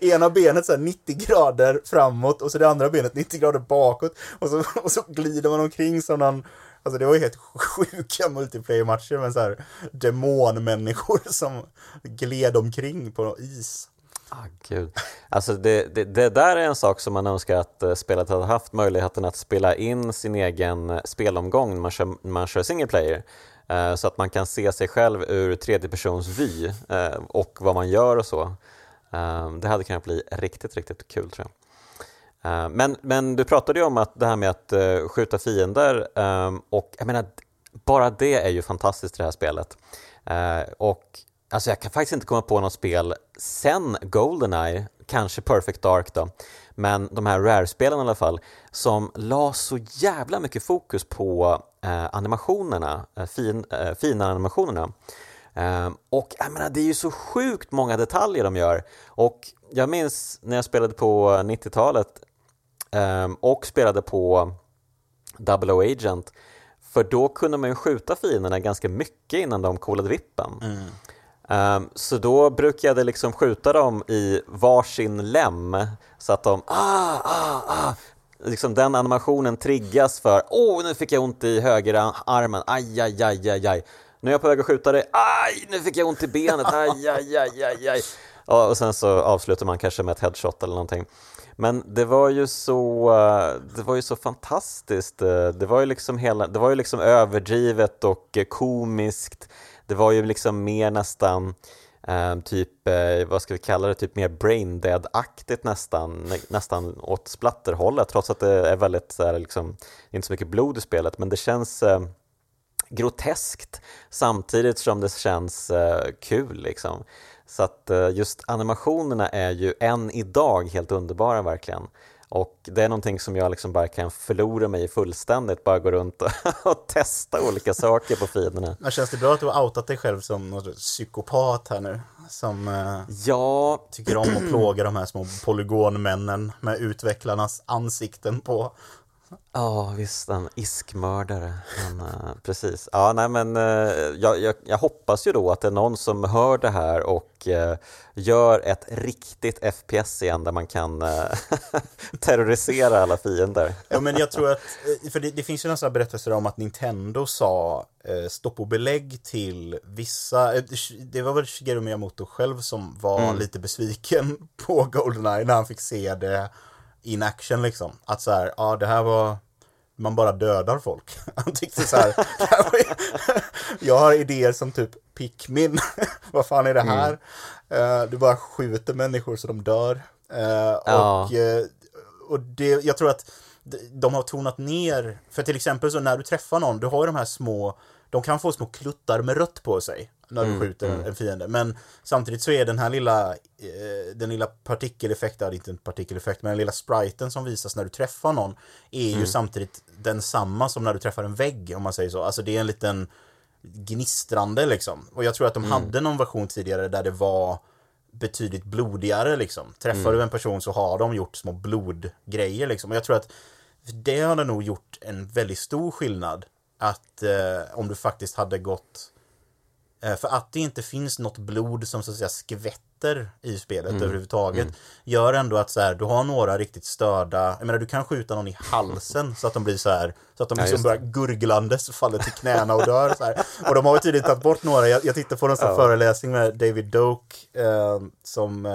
ena benet så 90 grader framåt och så det andra benet 90 grader bakåt och så, och så glider man omkring som någon Alltså det var ju helt sjuka multiplayer-matcher med så här demonmänniskor som gled omkring på is. Ah, gud. Alltså det, det, det, där är en sak som man önskar att eh, spelet hade haft möjligheten att spela in sin egen eh, spelomgång när man kör, man kör single player. Eh, så att man kan se sig själv ur tredje persons vy eh, och vad man gör och så. Eh, det hade kunnat bli riktigt, riktigt kul tror jag. men, men du pratade ju om att det här med att skjuta fiender och jag menar, bara det är ju fantastiskt i det här spelet. och Alltså jag kan faktiskt inte komma på något spel sen Goldeneye, kanske Perfect Dark då, men de här Rare-spelen i alla fall, som la så jävla mycket fokus på animationerna, eh, fin, eh, fina animationerna. Eh, och jag menar, det är ju så sjukt många detaljer de gör. Och jag minns när jag spelade på 90-talet eh, och spelade på Double O Agent, för då kunde man ju skjuta fienderna ganska mycket innan de coolade vippen. Mm. Um, så då brukade jag liksom skjuta dem i varsin lem så att de ah, ah, ah. Liksom den animationen triggas för åh, oh, nu fick jag ont i höger armen, aj, aj, aj, aj, aj. Nu är jag på väg att skjuta dig, aj, nu fick jag ont i benet, aj, aj, aj, aj, aj. Ja, och sen så avslutar man kanske med ett headshot eller någonting. Men det var ju så, eh, det var ju så fantastiskt. Eh, det var ju liksom, hela, det var ju liksom överdrivet och komiskt. Det var ju liksom mer nästan eh, Ehm, typ, eh, vad ska vi kalla det, typ mer brain dead-aktigt nästan, nästan åt splatterhållet trots att det är väldigt så här, liksom, inte så mycket blod i spelet men det känns eh, groteskt samtidigt som det känns eh, kul liksom. Så att eh, just animationerna är ju än idag helt underbara verkligen. Och det är någonting som jag liksom bara kan förlora mig i fullständigt, bara gå runt och, och testa olika saker på fienderna. Men känns det bra att du har outat dig själv som något psykopat här nu? Som eh, ja. tycker om att plåga de här små polygonmännen med utvecklarnas ansikten på. Ja, visst, en iskmördare. Men, uh, precis. Ja, nej, men uh, jag, jag, jag, hoppas ju då att det är någon som hör det här och uh, gör ett riktigt FPS igen där man kan terrorisera alla fiender. Ja, men jag tror att, för det, det finns ju nästan berättelser om att Nintendo sa stopp och belägg till vissa, det var väl Shigeru Miyamoto själv som var mm. lite besviken på Goldeneye när han fick se det in action liksom. Att så här, ja det här var, man bara dödar folk. Han tyckte så här, jag har idéer som typ Pikmin, vad fan är det här? Mm. Uh, du bara skjuter människor så de dör. Uh, ja. Och, uh, och det, jag tror att de har tonat ner, för till exempel så när du träffar någon, du har ju de här små, de kan få små kluttar med rött på sig när du mm, skjuter mm. en fiende. Men samtidigt så är den här lilla, eh, den lilla partikeleffekten, inte en partikeleffekt, men den lilla spriten som visas när du träffar någon är ju mm. samtidigt densamma som när du träffar en vägg, om man säger så. Alltså det är en liten gnistrande liksom. Och jag tror att de mm. hade någon version tidigare där det var betydligt blodigare liksom. Träffar mm. du en person så har de gjort små blodgrejer liksom. Och jag tror att det hade nog gjort en väldigt stor skillnad att eh, om du faktiskt hade gått för att det inte finns något blod som så att säga skvätter i spelet mm. överhuvudtaget mm. gör ändå att så här, du har några riktigt störda, jag menar du kan skjuta någon i halsen så att de blir så här, så att de liksom börjar gurglandes faller till knäna och dör så här. Och de har ju tydligt tagit bort några, jag, jag tittade på en sån ja. föreläsning med David Doak eh, som eh,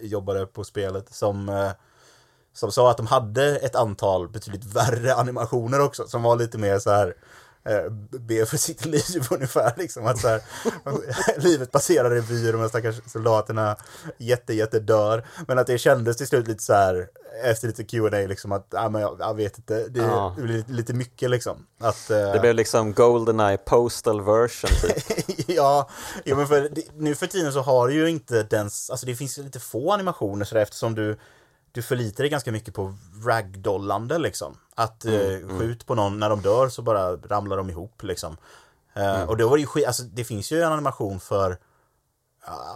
jobbade på spelet som eh, som sa att de hade ett antal betydligt värre animationer också, som var lite mer så här eh, be för sitt liv ungefär. Liksom. Att så här, livet passerar revy och de stackars soldaterna jätte, jätte dör. Men att det kändes till slut lite så här efter lite Q&A liksom att, ja men jag, jag vet inte, det, ja. blir lite mycket liksom. Att, eh... Det blev liksom Goldeneye postal version typ. ja, ja, men för, nu för tiden så har du ju inte den, alltså det finns lite få animationer så där, eftersom du du förlitar dig ganska mycket på ragdollande liksom. Att mm, eh, mm. skjut på någon, när de dör så bara ramlar de ihop liksom. Eh, mm. Och då var det ju alltså det finns ju en animation för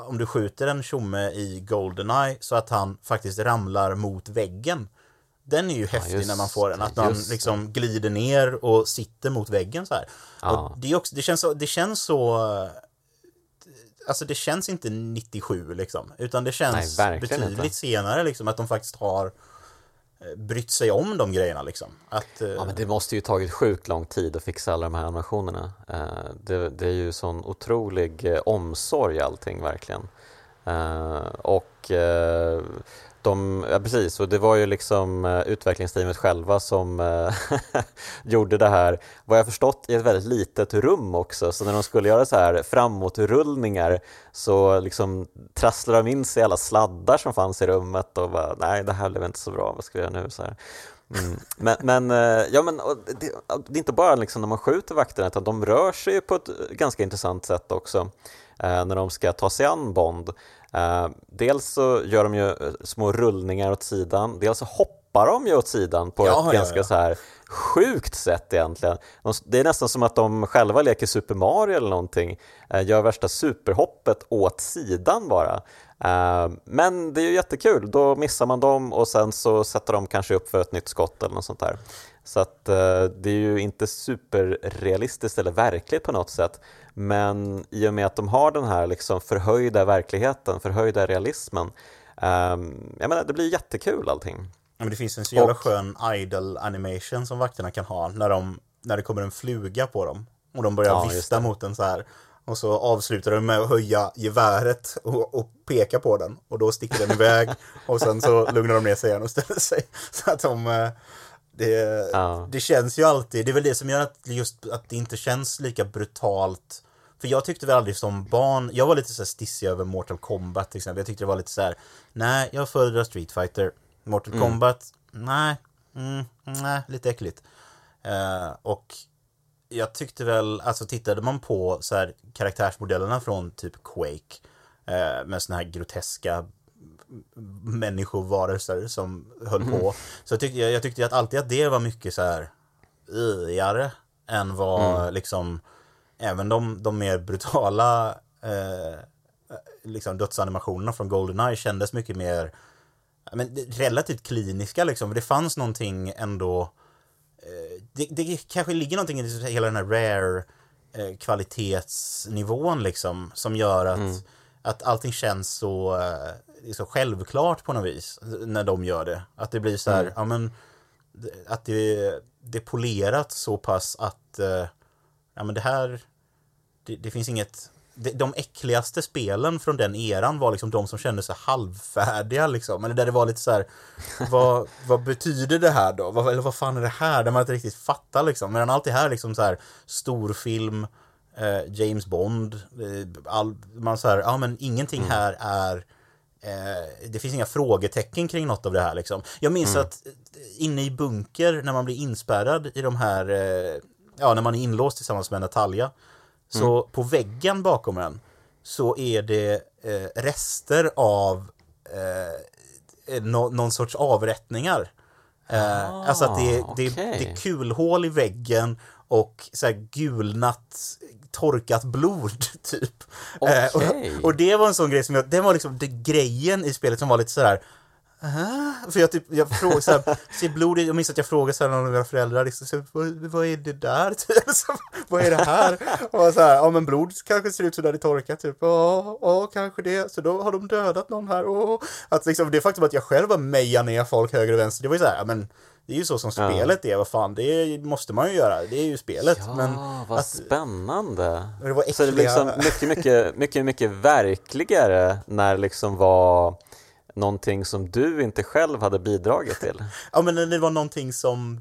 om du skjuter en tjomme i Goldeneye så att han faktiskt ramlar mot väggen. Den är ju häftig ja, när man får den, att man liksom glider ner och sitter mot väggen så här. Ja. Det, är också, det, känns så, det känns så alltså det känns inte 97 liksom, utan det känns Nej, betydligt inte. senare liksom att de faktiskt har eh, brytt sig om de grejerna liksom. Att, eh, ja men det måste ju tagit sjukt lång tid att fixa alla de här animationerna. Eh, det, det är ju sån otrolig eh, omsorg allting verkligen. Eh, och eh, de, ja precis, och det var ju liksom eh, utvecklingsteamet själva som eh, gjorde det här, vad jag förstått, i ett väldigt litet rum också. Så när de skulle göra så här framåtrullningar så liksom trasslade de in sig i alla sladdar som fanns i rummet och bara, nej det här blev inte så bra, vad ska vi göra nu? Så här. Mm. Men, men, eh, ja, men det, det, är inte bara liksom när man skjuter vakterna utan de rör sig på ett ganska intressant sätt också när de ska ta sig an Bond. Uh, dels så gör de ju eh, små rullningar åt sidan, dels så hoppar de ju åt sidan på ja, ett ja, ganska ja. så här sjukt sätt egentligen. Det är nästan som att de själva leker Super Mario eller någonting, uh, gör värsta superhoppet åt sidan bara. Men det är ju jättekul, då missar man dem och sen så sätter de kanske upp för ett nytt skott eller något sånt där. Så att det är ju inte superrealistiskt eller verkligt på något sätt. Men i och med att de har den här liksom förhöjda verkligheten, förhöjda realismen, um, jag menar, det blir jättekul allting. Ja, men det finns en så jävla och, skön idle animation som vakterna kan ha när, de, när det kommer en fluga på dem. Och de börjar ja, vifta mot den så här. Och så avslutar de med att höja geväret och, och peka på den. Och då sticker den iväg. och sen så lugnar de ner sig igen och ställer sig. Så att de... Eh, det, ja. det känns ju alltid, det är väl det som gör att just att det inte känns lika brutalt för jag tyckte väl aldrig som barn, jag var lite så stissig över Mortal Kombat till exempel. Jag tyckte det var lite så här, nej, jag föredrar Street Fighter. Mortal mm. Kombat, nej, mm, nej, lite äckligt. Uh, och jag tyckte väl, alltså tittade man på så här karaktärsmodellerna från typ Quake uh, med såna här groteska människovarelser som höll mm. på. Så jag tyckte, jag, jag tyckte att alltid att det var mycket så här än vad mm. liksom även de, de mer brutala eh, liksom dödsanimationerna från Goldeneye kändes mycket mer men, relativt kliniska liksom. Det fanns någonting ändå eh, det, det kanske ligger någonting i hela den här rare eh, kvalitetsnivån liksom som gör att, mm. Att allting känns så, eh, så självklart på något vis när de gör det. Att det blir så här, mm. ja men att det, det är polerat så pass att eh, ja men det här det, det finns inget de äckligaste spelen från den eran var liksom de som kändes så halvfärdiga liksom. Eller där det var lite så här, vad, vad betyder det här då? Vad, eller vad fan är det här? Där man inte riktigt fattar liksom. Medan allt det här liksom så här storfilm, James Bond, eh, all, man så här, ja men ingenting mm. här är eh, det finns inga frågetecken kring något av det här liksom. Jag minns mm. att inne i bunker när man blir inspärrad i de här, eh, ja när man är inlåst tillsammans med Natalia så mm. på väggen bakom en så är det eh, rester av eh, no, någon sorts avrättningar. Eh, ah, alltså att det är, det, är, det är kulhål i väggen och så här gulnat torkat blod typ. Okay. Eh, och, och, det var en sån grej som jag, det var liksom det grejen i spelet som var lite sådär Aha. För jag, typ, jag frågade så här, ser blod jag minns att jag frågade så här, någon av mina föräldrar, liksom, så, vad, vad är det där? vad är det här? Och så här, ja men blod kanske ser ut så där det torkar, typ, ja, ja, kanske det, så då har de dödat någon här, oh. Att liksom, det faktum att jag själv var meja ner folk höger och vänster, det var ju så här, ja men det är ju så som spelet är, vad fan, det måste man ju göra, det är ju spelet. Ja, men vad att, spännande. Det var äckliga... Så det är liksom mycket, mycket, mycket, mycket verkligare när det liksom var någonting som du inte själv hade bidragit till. ja, men det var någonting som,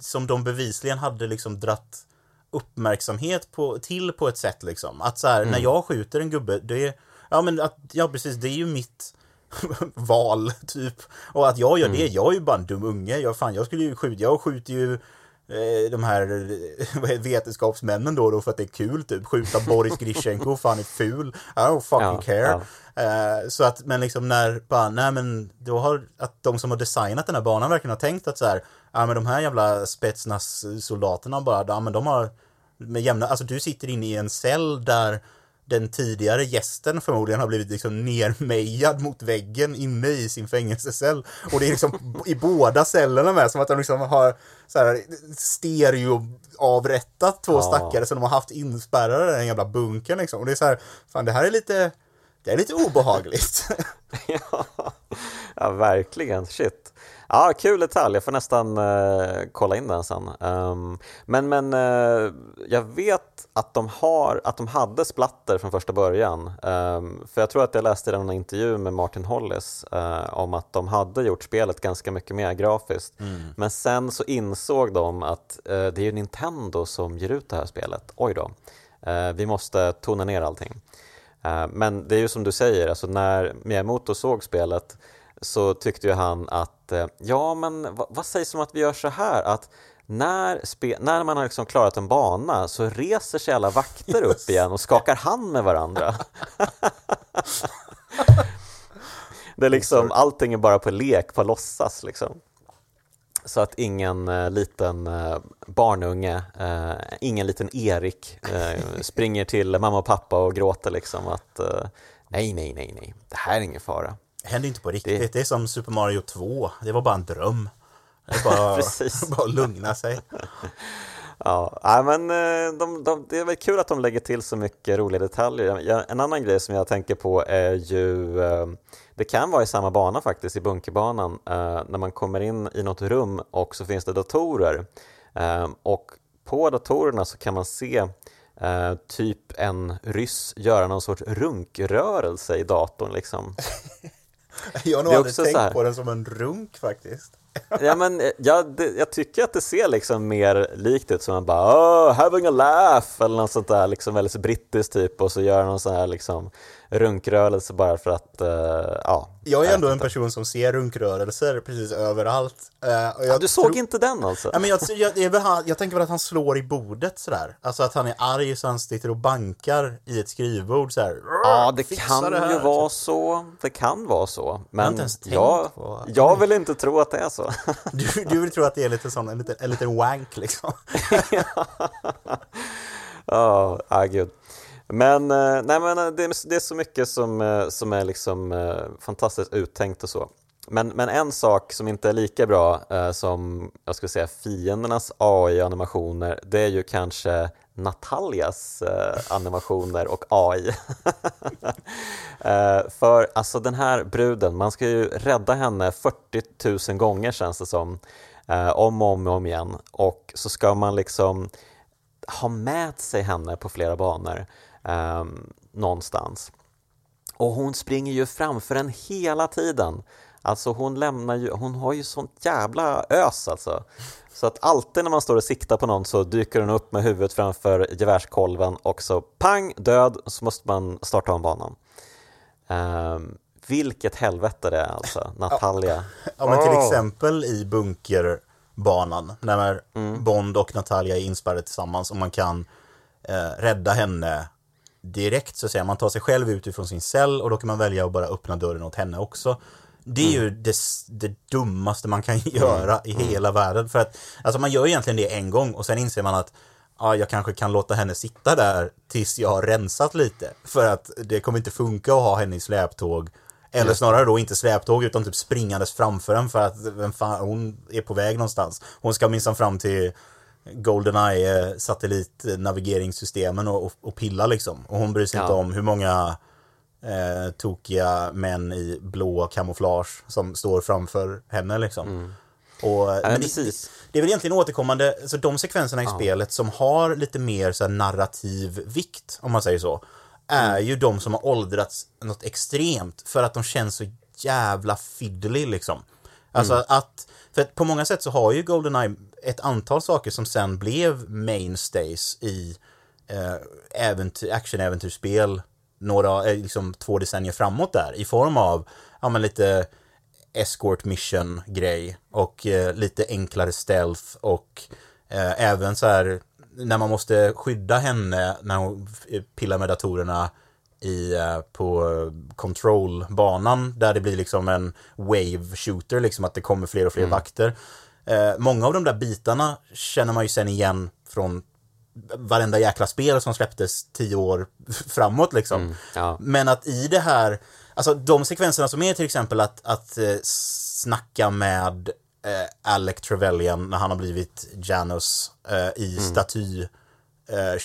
som de bevisligen hade liksom dratt uppmärksamhet på, till på ett sätt liksom. Att så här, mm. när jag skjuter en gubbe, det är, ja men att, ja precis, det är ju mitt val, typ. Och att jag gör mm. det, jag är ju bara en dum unge. Jag, fan, jag skulle ju skjuta, jag skjuter ju eh, de här vetenskapsmännen då, då för att det är kul typ. Skjuta Boris Grishenko, fan är ful. I don't fucking ja, care. Ja. Eh, så att, men liksom när, bara, nej men, då har, att de som har designat den här banan verkligen har tänkt att så här, ja men de här jävla spetsnas soldaterna bara, ja men de har med jämna, alltså du sitter inne i en cell där den tidigare gästen förmodligen har blivit liksom nermejad mot väggen inne i sin fängelsecell. Och det är liksom i båda cellerna med, som att de liksom har så här stereo-avrättat två ja. stackare som de har haft inspärrade i den jävla bunkern liksom. Och det är så här, fan det här är lite, det är lite obehagligt. ja. ja, verkligen. Shit. Ja, kul detalj. Jag får nästan uh, kolla in den sen. Um, men men uh, jag vet att de, har, att de hade splatter från första början. Um, för jag tror att jag läste i en intervju med Martin Hollis uh, om att de hade gjort spelet ganska mycket mer grafiskt. Mm. Men sen så insåg de att det är Nintendo som ger ut det här spelet. Oj då. vi måste tona ner allting. Men det är ju som du säger, alltså när Miyamoto såg spelet så tyckte ju han att eh, ja, men vad, sägs om att vi gör så här att när, när man har liksom klarat en bana så reser sig alla vakter upp igen och skakar hand med varandra. det är liksom, allting är bara på lek, på låtsas liksom. Så att ingen uh, liten uh, barnunge, uh, ingen liten Erik springer till mamma och pappa och gråter liksom att nej, nej, nej, nej, det här är ingen fara. Det händer inte på riktigt. Det... det är som Super Mario 2. Det var bara en dröm. Det är bara, bara att lugna sig. Ja, men eh, de, de, det är väl kul att de lägger till så mycket roliga detaljer. En annan grej som jag tänker på är ju, eh, det kan vara i samma bana faktiskt, i bunkerbanan, eh, när man kommer in i något rum och så finns det datorer. Och på datorerna så kan man se typ en ryss göra någon sorts runkrörelse i datorn liksom. Jag har nog aldrig tänkt på den som en runk faktiskt ja, men jag, det, jag tycker att det ser liksom mer likt ut som man bara oh, having a laugh eller något sånt där liksom väldigt brittiskt typ och så gör någon sån här liksom runkrörelse bara för att, uh, ja. Jag är ändå en person som ser runkrörelser precis överallt. Uh, ja, du såg inte den alltså? Ja, men jag, jag, jag, jag, tänker väl att han slår i bordet sådär. Alltså att han är arg så han sitter och bankar i ett skrivbord så här. Ja, det kan det ju vara så. Det kan vara så. Men jag, jag, jag vill inte tro att det är så. du, du vill tro att det är lite sån, en liten, en liten wank liksom. Ja, ah, gud. Men, eh, nej, men eh, det, är, det är så mycket som, eh, som är liksom fantastiskt uttänkt och så. Men, men en sak som inte är lika bra eh, som jag skulle säga fiendernas AI-animationer det är ju kanske Nataljas eh, animationer och AI. eh, för alltså den här bruden, man ska ju rädda henne 40 000 gånger känns det som. om och om och om igen. Och så ska man liksom ha med sig henne på flera banor eh, någonstans. Och hon springer ju framför en hela tiden. Alltså hon lämnar ju, hon har ju sånt jävla ös alltså. Så att alltid när man står och siktar på någon så dyker hon upp med huvudet framför gevärskolven och så pang, död, så måste man starta om banan. Um, vilket helvete det är alltså, Natalia. Ja, ja men till oh. exempel i bunkerbanan, när mm. Bond och Natalia är inspärrade tillsammans och man kan eh, rädda henne direkt så att säga. Man tar sig själv ut ifrån sin cell och då kan man välja att bara öppna dörren åt henne också. Det är mm. ju det, det, dummaste man kan göra i mm. hela världen. För att, alltså man gör egentligen det en gång och sen inser man att ja, jag kanske kan låta henne sitta där tills jag har rensat lite. För att det kommer inte funka att ha henne i släptåg. Eller snarare då inte släptåg utan typ springandes framför en för att vem fan, hon är på väg någonstans. Hon ska minsann fram till Goldeneye satellitnavigeringssystemen och, och, och pilla liksom. Och hon bryr sig ja. inte om hur många eh, tokiga män i blå kamouflage som står framför henne liksom. Mm. Och, ja, men det, det, är väl egentligen återkommande, så de sekvenserna i ja. spelet som har lite mer så narrativ vikt, om man säger så, är mm. ju de som har åldrats något extremt för att de känns så jävla fiddly liksom. Alltså Mm. att, för att på många sätt så har ju Goldeneye ett antal saker som sen blev mainstays i eh, äventyr, action-äventyrsspel några, eh, liksom två decennier framåt där i form av, ja men lite escort mission grej och eh, lite enklare stealth och eh, även så här när man måste skydda henne när hon pillar med datorerna i, eh, på control-banan där det blir liksom en wave shooter, liksom att det kommer fler och fler vakter. Eh, många av de där bitarna känner man ju sen igen från varenda jäkla spel som släpptes tio år framåt liksom. ja. Men att i det här, alltså de sekvenserna som är till exempel att, att eh, snacka med eh, Alec Trevelyan när han har blivit Janus eh, i staty eh,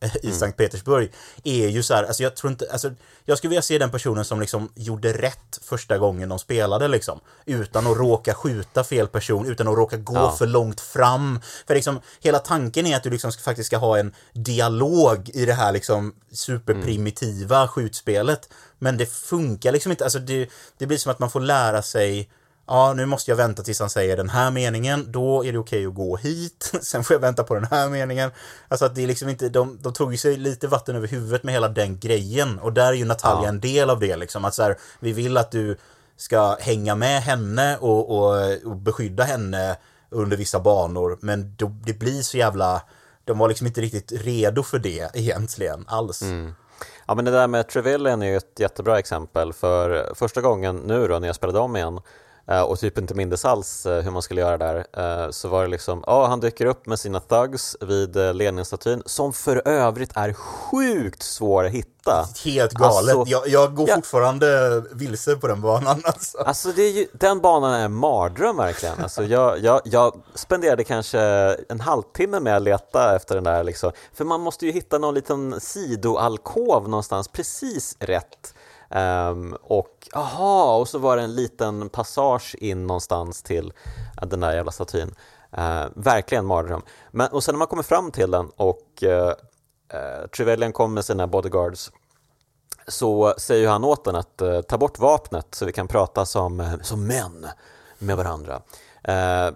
i Sankt Petersburg är ju så här, alltså jag tror inte, alltså jag skulle vilja se den personen som liksom gjorde rätt första gången de spelade liksom. Utan att råka skjuta fel person, utan att råka gå Ja. för långt fram. För liksom, hela tanken är att du liksom faktiskt ska ha en dialog i det här liksom superprimitiva skjutspelet. Men det funkar liksom inte, alltså det, det blir som att man får lära sig Ja, nu måste jag vänta tills han säger den här meningen, då är det okej att gå hit. Sen får jag vänta på den här meningen. Alltså att det är liksom inte, de, de tog sig lite vatten över huvudet med hela den grejen. Och där är ju Natalia Ja. en del av det liksom. Att så här, vi vill att du ska hänga med henne och, och, och beskydda henne under vissa banor. Men då, det blir så jävla, de var liksom inte riktigt redo för det egentligen alls. Ja men det där med Trevelyan är ju ett jättebra exempel för första gången nu då när jag spelade om igen och typ inte mindes alls eh, hur man skulle göra där eh, så var det liksom, ja han dyker upp med sina thugs vid eh, ledningsstatyn som för övrigt är sjukt svår att hitta. Helt galet. Alltså- jag, jag går Ja. fortfarande vilse på den banan alltså. Alltså det är ju, den banan är en mardröm verkligen. Alltså jag, jag, jag spenderade kanske en halvtimme med att leta efter den där liksom. För man måste ju hitta någon liten sidoalkov någonstans precis rätt. Um, och aha, och så var det en liten passage in någonstans till eh, den där jävla statyn. Uh, verkligen mardröm. Men, och sen när man kommer fram till den och uh, uh, Trevelyan kommer med sina bodyguards så säger ju han åt den att uh, ta bort vapnet så vi kan prata som, som män med varandra.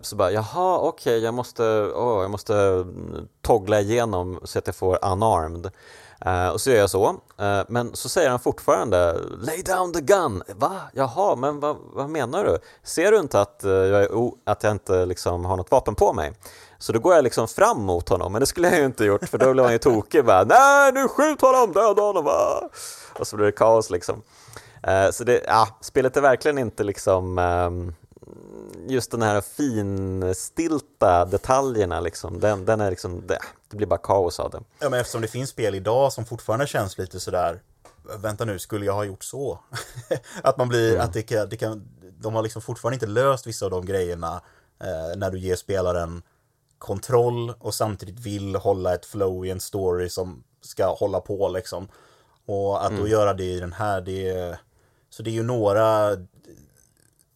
Så bara, jaha, okej, jag måste, jag måste mm, toggla igenom så att jag får unarmed. Uh, och så gör jag så. Uh, men så säger han fortfarande Lay down the gun! Va? Jaha, men vad, vad menar du? Ser du inte att, uh, jag, är att jag inte liksom har något vapen på mig? Så då går jag liksom fram mot honom, men det skulle jag ju inte gjort för då blev han ju tokig bara Nej, nu skjut honom, döda honom! Va? Och så blir det kaos liksom. Så det, ja, spelet är verkligen inte liksom ehm, just den här finstilta detaljerna liksom. Den, den är liksom, det, det blir bara kaos av det. Ja, men eftersom det finns spel idag som fortfarande känns lite sådär Vänta nu, skulle jag ha gjort så? att man blir, att det kan, det kan De har liksom fortfarande inte löst vissa av de grejerna eh, När du ger spelaren kontroll och samtidigt vill hålla ett flow i en story som ska hålla på liksom Och att då göra det i den här, det är Så det är ju några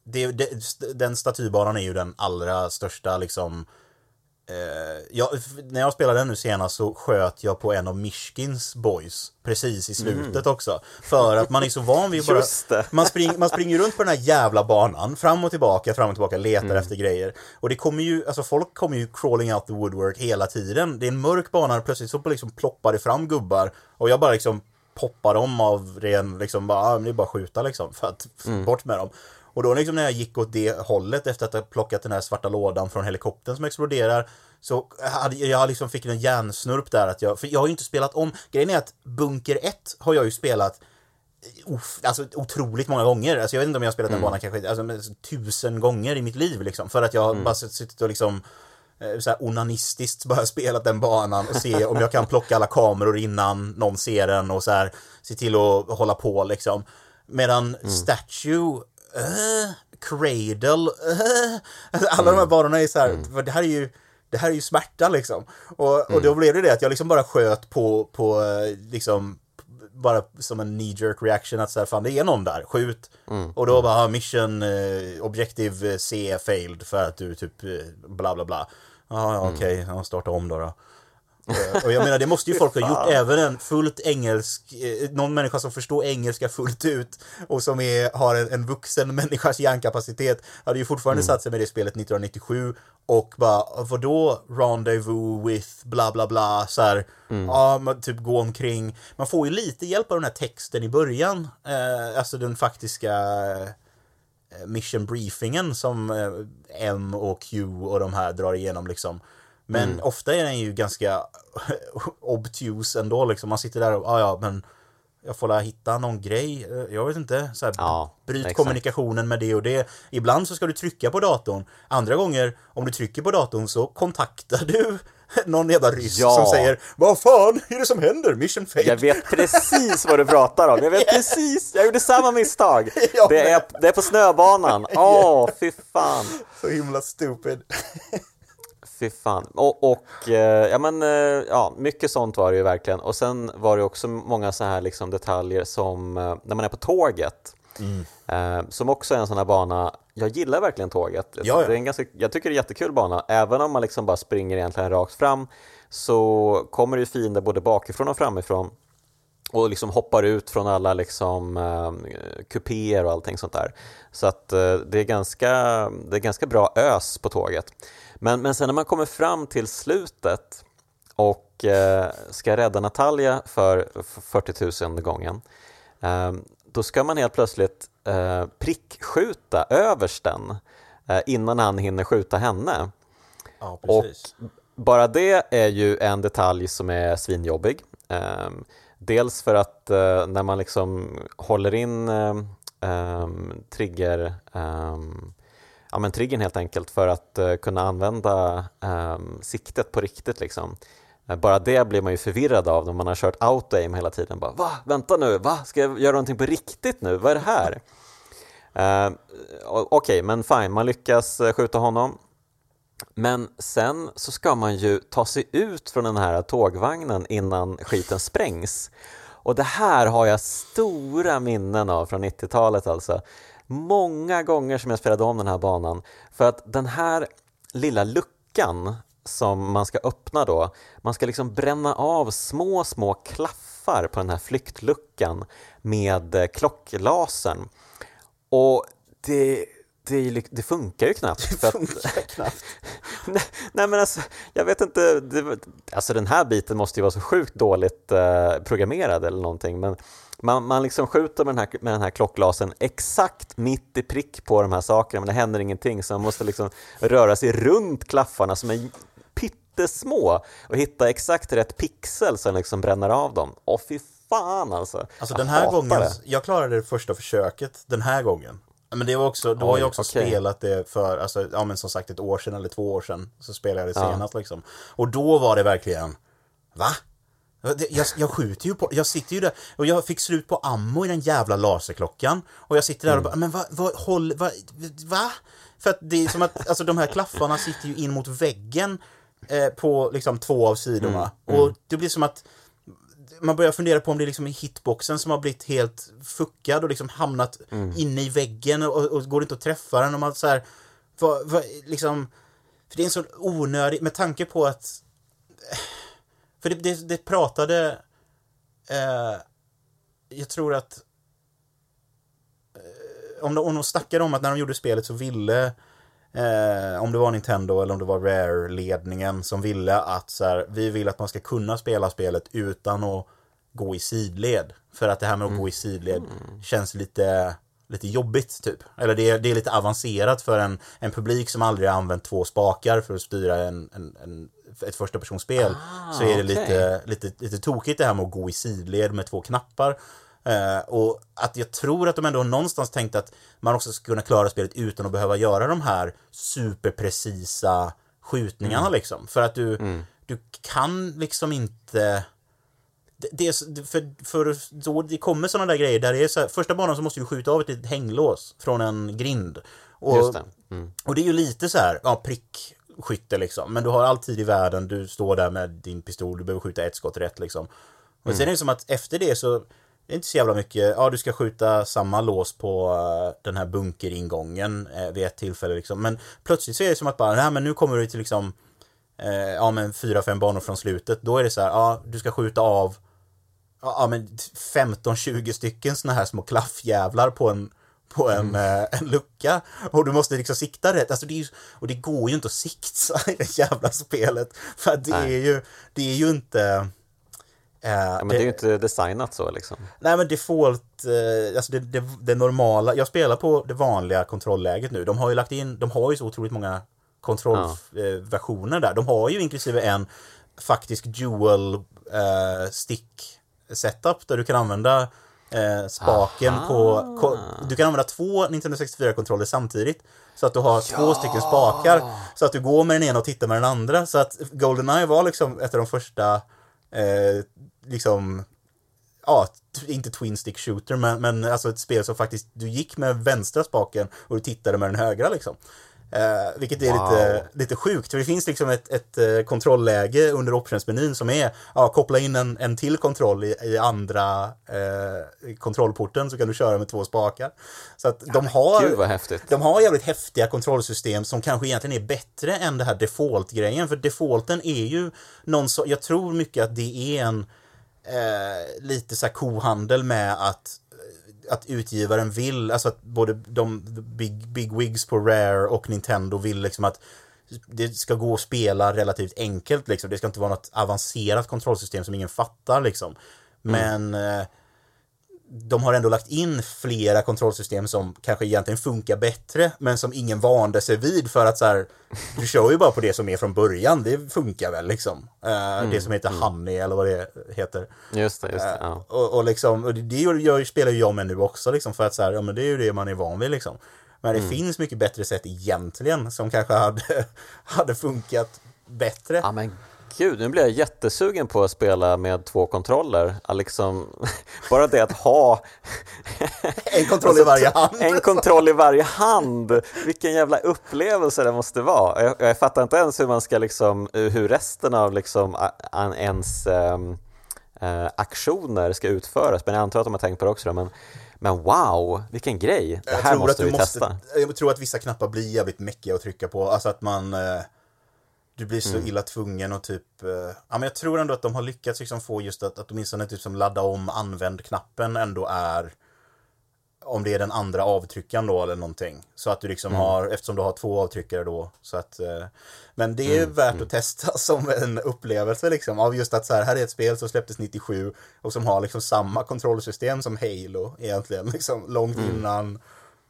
det, det, Den statybanan är ju den allra största liksom Eh, jag, när jag spelade den nu senast så sköt jag på en av Mishkins boys precis i slutet också. För att man är så van vid att bara... Man, spring, man springer runt på den här jävla banan, fram och tillbaka, fram och tillbaka, letar efter grejer. Och det kommer ju, alltså folk kommer ju crawling out the woodwork hela tiden. Det är en mörk bana och plötsligt så liksom ploppar det fram gubbar. Och jag bara liksom poppar dem av ren, liksom bara, ah, det är bara att skjuta liksom, för att bort med dem. Och då liksom när jag gick åt det hållet efter att ha plockat den här svarta lådan från helikoptern som exploderar så hade jag liksom fick en hjärnsnurp där att jag, för jag har ju inte spelat om, grejen är att Bunker 1 har jag ju spelat Uff, alltså otroligt många gånger. Alltså jag vet inte om jag har spelat den banan kanske alltså, tusen gånger i mitt liv liksom. För att jag har bara suttit och liksom eh, så här onanistiskt bara spelat den banan och se om jag kan plocka alla kameror innan någon ser den och så här se till att hålla på liksom. Medan Statue, eh, Cradle, alltså alla de här banorna är så här, för det här är ju det här är ju smärta liksom. Och, och då blev det det att jag liksom bara sköt på, på eh, liksom bara som en knee jerk reaction att så här, fan det är någon där, skjut. Och då bara, ah, mission eh, objective C failed för att du typ eh, bla bla bla. Ah, ja, okej, okay. starta om då. då. Eh, och jag menar, det måste ju folk ha gjort, även en fullt engelsk, eh, någon människa som förstår engelska fullt ut och som är, har en, en vuxen människas hjärnkapacitet, hade ju fortfarande mm. satt sig med det spelet 1997 och bara, vadå rendezvous with bla bla bla, så här, mm. ja, man typ gå omkring. Man får ju lite hjälp av den här texten i början, eh, alltså den faktiska eh, mission briefingen som M och Q och de här drar igenom liksom. Men mm. ofta är den ju ganska obtuse ändå liksom. Man sitter där och, ah, ja men jag får hitta någon grej, eh, jag vet inte, så här, ja, bryt exakt. kommunikationen med det och det. Ibland så ska du trycka på datorn, andra gånger om du trycker på datorn så kontaktar du någon jävla ryss ja. som säger Vad fan är det som händer? Mission failed. Jag vet precis vad du pratar om. Jag vet yeah. precis. Jag gjorde samma misstag. det, är, det är på snöbanan. Åh, oh, fy fan. Så himla stupid. Fy fan. Och, och eh, ja men, eh, ja, mycket sånt var det ju verkligen. Och sen var det också många så här liksom detaljer som eh, när man är på tåget. Mm. Som också är en sån här bana, jag gillar verkligen tåget. Ja, ja. Det är en ganska, jag tycker det är en jättekul bana, även om man liksom bara springer egentligen rakt fram så kommer det ju fiender både bakifrån och framifrån och liksom hoppar ut från alla liksom eh, kupéer och allting sånt där. Så att eh, det, är ganska, det är ganska bra ös på tåget. Men, men sen när man kommer fram till slutet och eh, ska rädda Natalia för 40 000 gången eh, då ska man helt plötsligt eh, prickskjuta översten eh, innan han hinner skjuta henne. Ja, och bara det är ju en detalj som är svinjobbig. Eh, dels för att eh, när man liksom håller in trigger ja, men triggern helt enkelt för att uh, kunna använda um, siktet på riktigt. Liksom. Uh, bara det blir man ju förvirrad av när man har kört auto-aim hela tiden. Bara, Va? Vänta nu, va? Ska jag göra någonting på riktigt nu? Vad är det här? Uh, Okej, okay, men fine, man lyckas eh, skjuta honom. Men sen så ska man ju ta sig ut från den här tågvagnen innan skiten sprängs. Och det här har jag stora minnen av från 90-talet alltså många gånger som jag spelade om den här banan. För att den här lilla luckan som man ska öppna då, man ska liksom bränna av små, små klaffar på den här flyktluckan med eh, klocklasern. Och det, det, det, funkar ju knappt. Det funkar att, knappt. nej, nej, men alltså, jag vet inte, det, alltså den här biten måste ju vara så sjukt dåligt eh, programmerad eller någonting, men man, man liksom skjuter med den, här, med den här klocklasen exakt mitt i prick på de här sakerna men det händer ingenting så man måste liksom röra sig runt klaffarna som är pyttesmå och hitta exakt rätt pixel som liksom bränner av dem. Åh fy fan alltså! Alltså den här gången, det. jag klarade det första försöket den här gången. Men det var också, då har jag också okay. spelat det för, alltså, ja men som sagt ett år sedan eller två år sedan så spelade jag det senast ja. liksom. Och då var det verkligen, va? Jag, jag skjuter ju på, jag sitter ju där och jag fick slut på ammo i den jävla laserklockan och jag sitter där och mm. bara, men vad, vad, håll, vad, va? För att det är som att, alltså de här klaffarna sitter ju in mot väggen eh, på liksom två av sidorna mm. Mm. och det blir som att man börjar fundera på om det är liksom hitboxen som har blivit helt fuckad och liksom hamnat mm. inne i väggen och, och går inte att träffa den och man så här, vad, vad, liksom, för det är en så onödig, med tanke på att för det, det, det pratade... Eh, jag tror att... Eh, om, de, om de snackade om att när de gjorde spelet så ville... Eh, om det var Nintendo eller om det var Rare-ledningen som ville att så här, vi vill att man ska kunna spela spelet utan att gå i sidled. För att det här med att mm. gå i sidled känns lite, lite jobbigt typ. Eller det är, det är lite avancerat för en, en publik som aldrig har använt två spakar för att styra en, en, en ett första personspel ah, så är det okay. lite, lite, lite tokigt det här med att gå i sidled med två knappar. Uh, och att jag tror att de ändå någonstans tänkt att man också ska kunna klara spelet utan att behöva göra de här superprecisa skjutningarna mm. liksom. För att du, mm. du kan liksom inte det, det för, för då det kommer sådana där grejer där det är så här, första banan så måste du skjuta av ett litet hänglås från en grind. Och, det. Mm. och det är ju lite så här, ja prick skytte liksom. Men du har all tid i världen, du står där med din pistol, du behöver skjuta ett skott rätt liksom. Och mm. sen är det som att efter det så det är inte så jävla mycket, ja du ska skjuta samma lås på uh, den här bunkeringången uh, vid ett tillfälle liksom. Men plötsligt så är det som att bara, nej men nu kommer du till liksom eh, ja men fyra, fem banor från slutet, då är det så här, ja du ska skjuta av ja men 15-20 stycken såna här små klaffjävlar på en på en, mm. eh, en lucka och du måste liksom sikta rätt. Alltså det är, och det går ju inte att sikta i det jävla spelet. För det Nej. är ju, det är ju inte Uh, ja, men det, det, är ju inte designat så liksom. Nej men default, uh, alltså det, det, det, normala, jag spelar på det vanliga kontrollläget nu. De har ju lagt in, de har ju så otroligt många kontrollversioner ja. uh, där. De har ju inklusive en faktisk dual stick setup där du kan använda spaken Aha. på, du kan använda två Nintendo 64-kontroller samtidigt. Så att du har ja. två stycken spakar. Så att du går med den ena och tittar med den andra. Så att Goldeneye var liksom ett av de första eh, liksom, ja, inte twin stick shooter, men, men alltså ett spel som faktiskt, du gick med vänstra spaken och du tittade med den högra liksom. Eh, vilket är wow. lite, lite sjukt, för det finns liksom ett, ett uh, kontrollläge under optionsmenyn som är, ja, koppla in en, en till kontroll i, i andra eh, kontrollporten så kan du köra med två spakar. Så att ja, de har, Gud de har jävligt häftiga kontrollsystem som kanske egentligen är bättre än det här default-grejen, för defaulten är ju någon så, jag tror mycket att det är en lite så här kohandel med att att utgivaren vill, alltså att både de big, big wigs på Rare och Nintendo vill liksom att det ska gå att spela relativt enkelt liksom. Det ska inte vara något avancerat kontrollsystem som ingen fattar liksom. Men mm. Eh, de har ändå lagt in flera kontrollsystem som kanske egentligen funkar bättre, men som ingen vande sig vid för att så här, du kör ju bara på det som är från början, det funkar väl liksom. Uh, mm, det som heter mm. Honey eller vad det heter. Just det, just det. Ja. Uh, och, och, liksom, och det gör, spelar ju jag med nu också liksom, för att så här, ja men det är ju det man är van vid liksom. Men det mm. finns mycket bättre sätt egentligen som kanske hade, hade funkat bättre. Ja men Gud, nu blir jag jättesugen på att spela med två kontroller. Liksom, bara det att ha en kontroll i varje hand. En kontroll i varje hand. Vilken jävla upplevelse det måste vara. Jag, jag fattar inte ens hur man ska liksom, hur resten av liksom ens ähm, äh, aktioner ska utföras. Men jag antar att de har tänkt på det också. Då, men men wow, vilken grej! Det här måste vi måste, testa. Jag tror att vissa knappar blir jävligt mäckiga att trycka på. Alltså att man eh, du blir så mm. illa tvungen och typ, eh, ja men jag tror ändå att de har lyckats liksom få just att, att åtminstone typ som ladda om använd-knappen ändå är om det är den andra avtryckaren då eller någonting. Så att du liksom mm. har, eftersom du har två avtryckare då. Så att, eh, men det är mm. värt att mm. testa som en upplevelse liksom. Av just att så här, här är ett spel som släpptes 97 och som har liksom samma kontrollsystem som Halo egentligen. Liksom långt mm. innan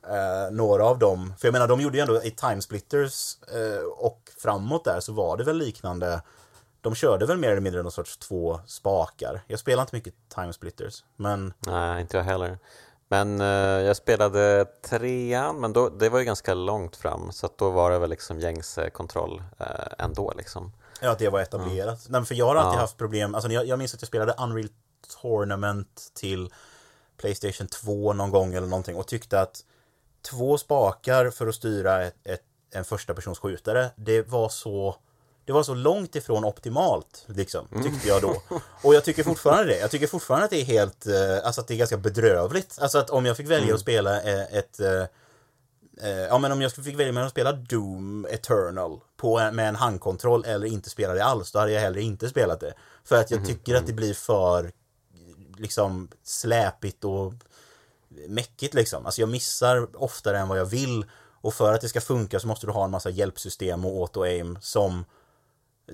eh, några av dem. För jag menar, de gjorde ju ändå i Timesplitters eh, och framåt där så var det väl liknande. De körde väl mer eller mindre någon sorts två spakar. Jag spelar inte mycket Timesplitters, men... Nej, inte jag heller. Men eh, jag spelade trean, men då, det var ju ganska långt fram så att då var det väl liksom gängse kontroll eh, ändå liksom. Ja, att det var etablerat. Mm. Nej, för jag har alltid ja. haft problem, alltså jag, jag minns att jag spelade Unreal Tournament till Playstation 2 någon gång eller någonting och tyckte att två spakar för att styra ett, ett, en första persons skjutare, det var så det var så långt ifrån optimalt, liksom, mm. tyckte jag då. Och jag tycker fortfarande det. Jag tycker fortfarande att det är helt, eh, alltså att det är ganska bedrövligt. Alltså att om jag fick välja mm. att spela eh, ett, eh, ja men om jag fick välja mellan att spela Doom Eternal på, med en handkontroll eller inte spela det alls, då hade jag hellre inte spelat det. För att jag mm. tycker att det blir för liksom släpigt och mäckigt liksom. Alltså jag missar oftare än vad jag vill. Och för att det ska funka så måste du ha en massa hjälpsystem och auto-aim som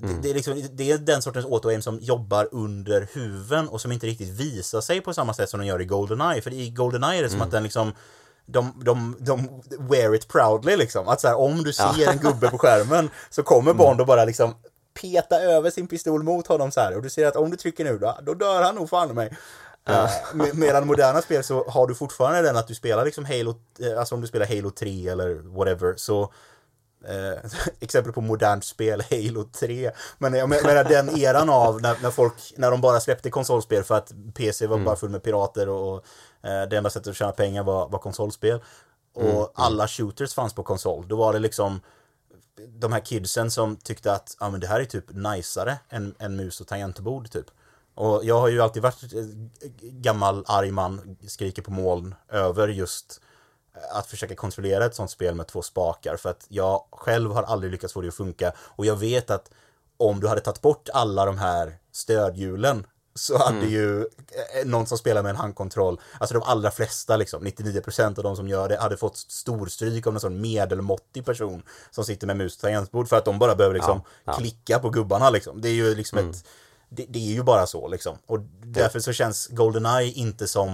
Mm. Det, är liksom, det är den sortens auto-aim som jobbar under huven och som inte riktigt visar sig på samma sätt som de gör i Goldeneye. För i Goldeneye är det som mm. att den liksom de, de, de wear it proudly liksom. Att så här, om du ser ja. en gubbe på skärmen så kommer mm. Bond och bara liksom peta över sin pistol mot honom så här. Och du ser att om du trycker nu då, då dör han nog fan mig. Uh, medan moderna spel så har du fortfarande den att du spelar liksom Halo, eh, alltså om du spelar Halo 3 eller whatever så eh, exempel på modernt spel, Halo 3. Men jag menar den eran av när, när folk, när de bara släppte konsolspel för att PC var mm. bara full med pirater och, och eh, det enda sättet att tjäna pengar var, var konsolspel. Och mm. mm. alla shooters fanns på konsol. Då var det liksom de här kidsen som tyckte att ah, men det här är typ najsare än, än mus och tangentbord typ. Och jag har ju alltid varit gammal arg man, skriker på moln över just att försöka kontrollera ett sånt spel med två spakar för att jag själv har aldrig lyckats få det att funka och jag vet att om du hade tagit bort alla de här stödhjulen så hade mm. ju eh, någon som spelar med en handkontroll, alltså de allra flesta liksom, 99% av de som gör det hade fått storstryk av en sån medelmåttig person som sitter med mus och tangentbord för att de bara behöver liksom ja, ja. klicka på gubbarna liksom. Det är ju liksom mm. ett, det, det, är ju bara så liksom. Och därför så känns Goldeneye inte som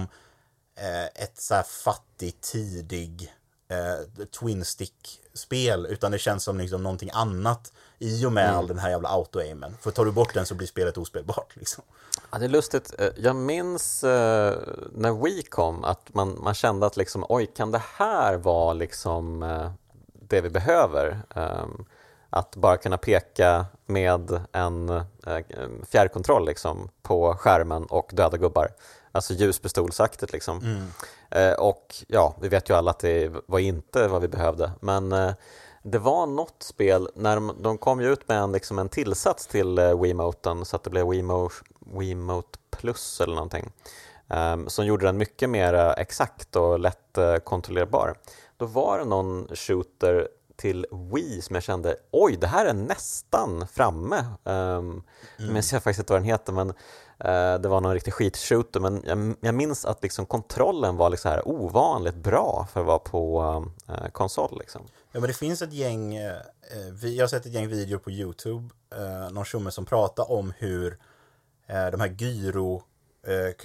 eh, ett så här fattig, tidig eh, Twin Stick-spel, utan det känns som liksom någonting annat i och med mm. all den här jävla auto-aimen. För tar du bort den så blir spelet ospelbart. Liksom. Ja, det är lustigt. Eh, jag minns eh, när Wii kom att man, man kände att liksom, oj, kan det här vara liksom eh, det vi behöver? Um, att bara kunna peka med en eh, fjärrkontroll liksom, på skärmen och döda gubbar. Alltså ljuspistolsaktigt liksom. Mm. Eh, och ja, vi vet ju alla att det var inte vad vi behövde. Men eh, det var något spel, när de, de kom ju ut med en, liksom en tillsats till eh, Wiimoten så att det blev Wiimote, Wiimote Plus eller någonting. Um, som gjorde den mycket mer exakt och lätt kontrollerbar. Då var det någon shooter till Wii som jag kände, oj, det här är nästan framme. Um, mm. Jag jag faktiskt inte vad den heter, men uh, det var någon riktig skitshooter. Men jag, jag minns att liksom kontrollen var liksom här ovanligt bra för att vara på uh, konsol. Liksom. Ja, men det finns ett gäng, uh, jag har sett ett gäng videor på YouTube, uh, någon tjomme som pratar om hur de här gyro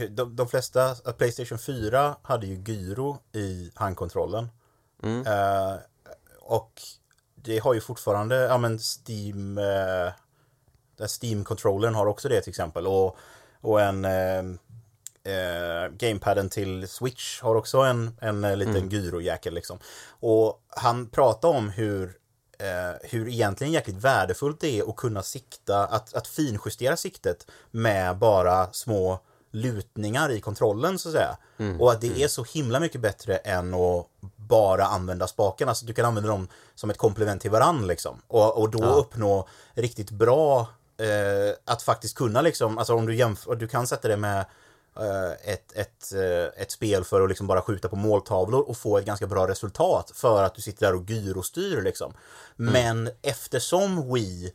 de, de flesta, Playstation 4 hade ju gyro i handkontrollen. Mm. Och det har ju fortfarande, ja men Steam, eh, Steam-controllern har också det till exempel. Och, och en eh, eh, gamepaden till Switch har också en, en eh, liten mm. gyrojäkel liksom. Och han pratar om hur eh, hur egentligen jäkligt värdefullt det är att kunna sikta, att, att finjustera siktet med bara små lutningar i kontrollen så att säga. Mm. Och att det mm. är så himla mycket bättre än att bara använda spaken. Alltså du kan använda dem som ett komplement till varann liksom. Och, och då ja. uppnå riktigt bra eh, att faktiskt kunna liksom, alltså om du jämför, du kan sätta det med eh, ett, ett, eh, ett spel för att liksom bara skjuta på måltavlor och få ett ganska bra resultat för att du sitter där och gyrostyr liksom. Mm. Men eftersom Wii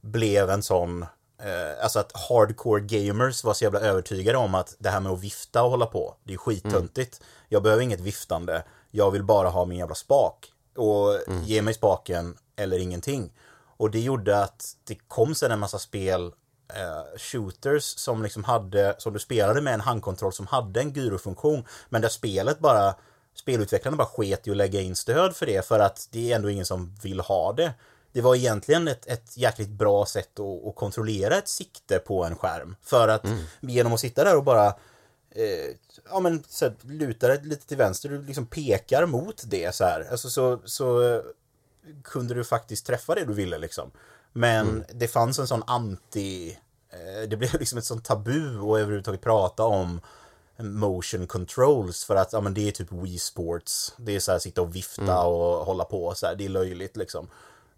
blev en sån eh, alltså att hardcore gamers var så jävla övertygade om att det här med att vifta och hålla på, det är skittöntigt. Mm. Jag behöver inget viftande, jag vill bara ha min jävla spak. Och mm. ge mig spaken eller ingenting. Och det gjorde att det kom sen en massa spel, eh, shooters som liksom hade, som du spelade med en handkontroll som hade en gyrofunktion, men där spelet bara spelutvecklarna bara sket i att lägga in stöd för det för att det är ändå ingen som vill ha det det var egentligen ett, ett jäkligt bra sätt att, att kontrollera ett sikte på en skärm. För att mm. genom att sitta där och bara eh, ja, men, så här, luta dig lite till vänster, du liksom pekar mot det så här. Alltså, så, så eh, kunde du faktiskt träffa det du ville liksom. Men mm. det fanns en sån anti... Eh, det blev liksom ett sånt tabu att överhuvudtaget prata om motion controls för att ja, men det är typ Wii Sports. Det är så här sitta och vifta mm. och hålla på så här. Det är löjligt liksom.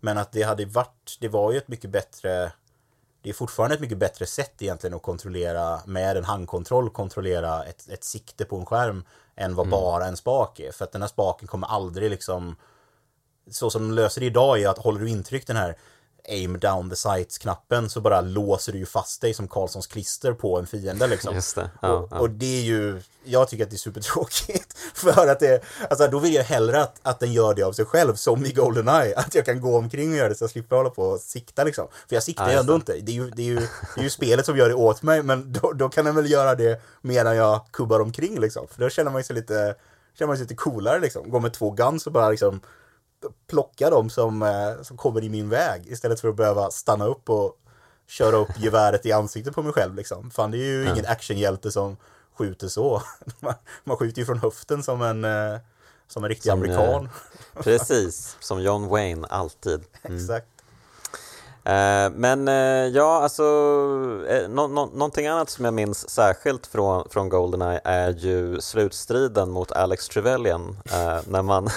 Men att det hade varit, det var ju ett mycket bättre det är fortfarande ett mycket bättre sätt egentligen att kontrollera med en handkontroll kontrollera ett, ett sikte på en skärm än vad mm. bara en spak är. För att den här spaken kommer aldrig liksom så som de löser det idag är att håller du intryck den här aim down the sights-knappen så bara låser du ju fast dig som Karlssons klister på en fiende liksom. Just det. Ja, och, ja. och, det är ju, jag tycker att det är supertråkigt. För att det, alltså då vill jag hellre att, att den gör det av sig själv, som i Goldeneye. Att jag kan gå omkring och göra det så jag slipper hålla på och sikta liksom. För jag siktar ju ja, ändå inte. Det är ju, det, är ju, det är ju spelet som gör det åt mig, men då, då kan den väl göra det medan jag kubbar omkring liksom. För då känner man sig lite, känner man sig lite coolare liksom. Gå med två guns och bara liksom plocka dem som, eh, som kommer i min väg istället för att behöva stanna upp och köra upp geväret i ansiktet på mig själv liksom. Fan, det är ju ingen actionhjälte som skjuter så. Man, skjuter ju från höften som en, eh, som en riktig som, amerikan. Eh, precis, som John Wayne alltid. Mm. Exakt. Men ja, alltså nå nå någonting annat som jag minns särskilt från, från Goldeneye är ju slutstriden mot Alex Trevelyan när man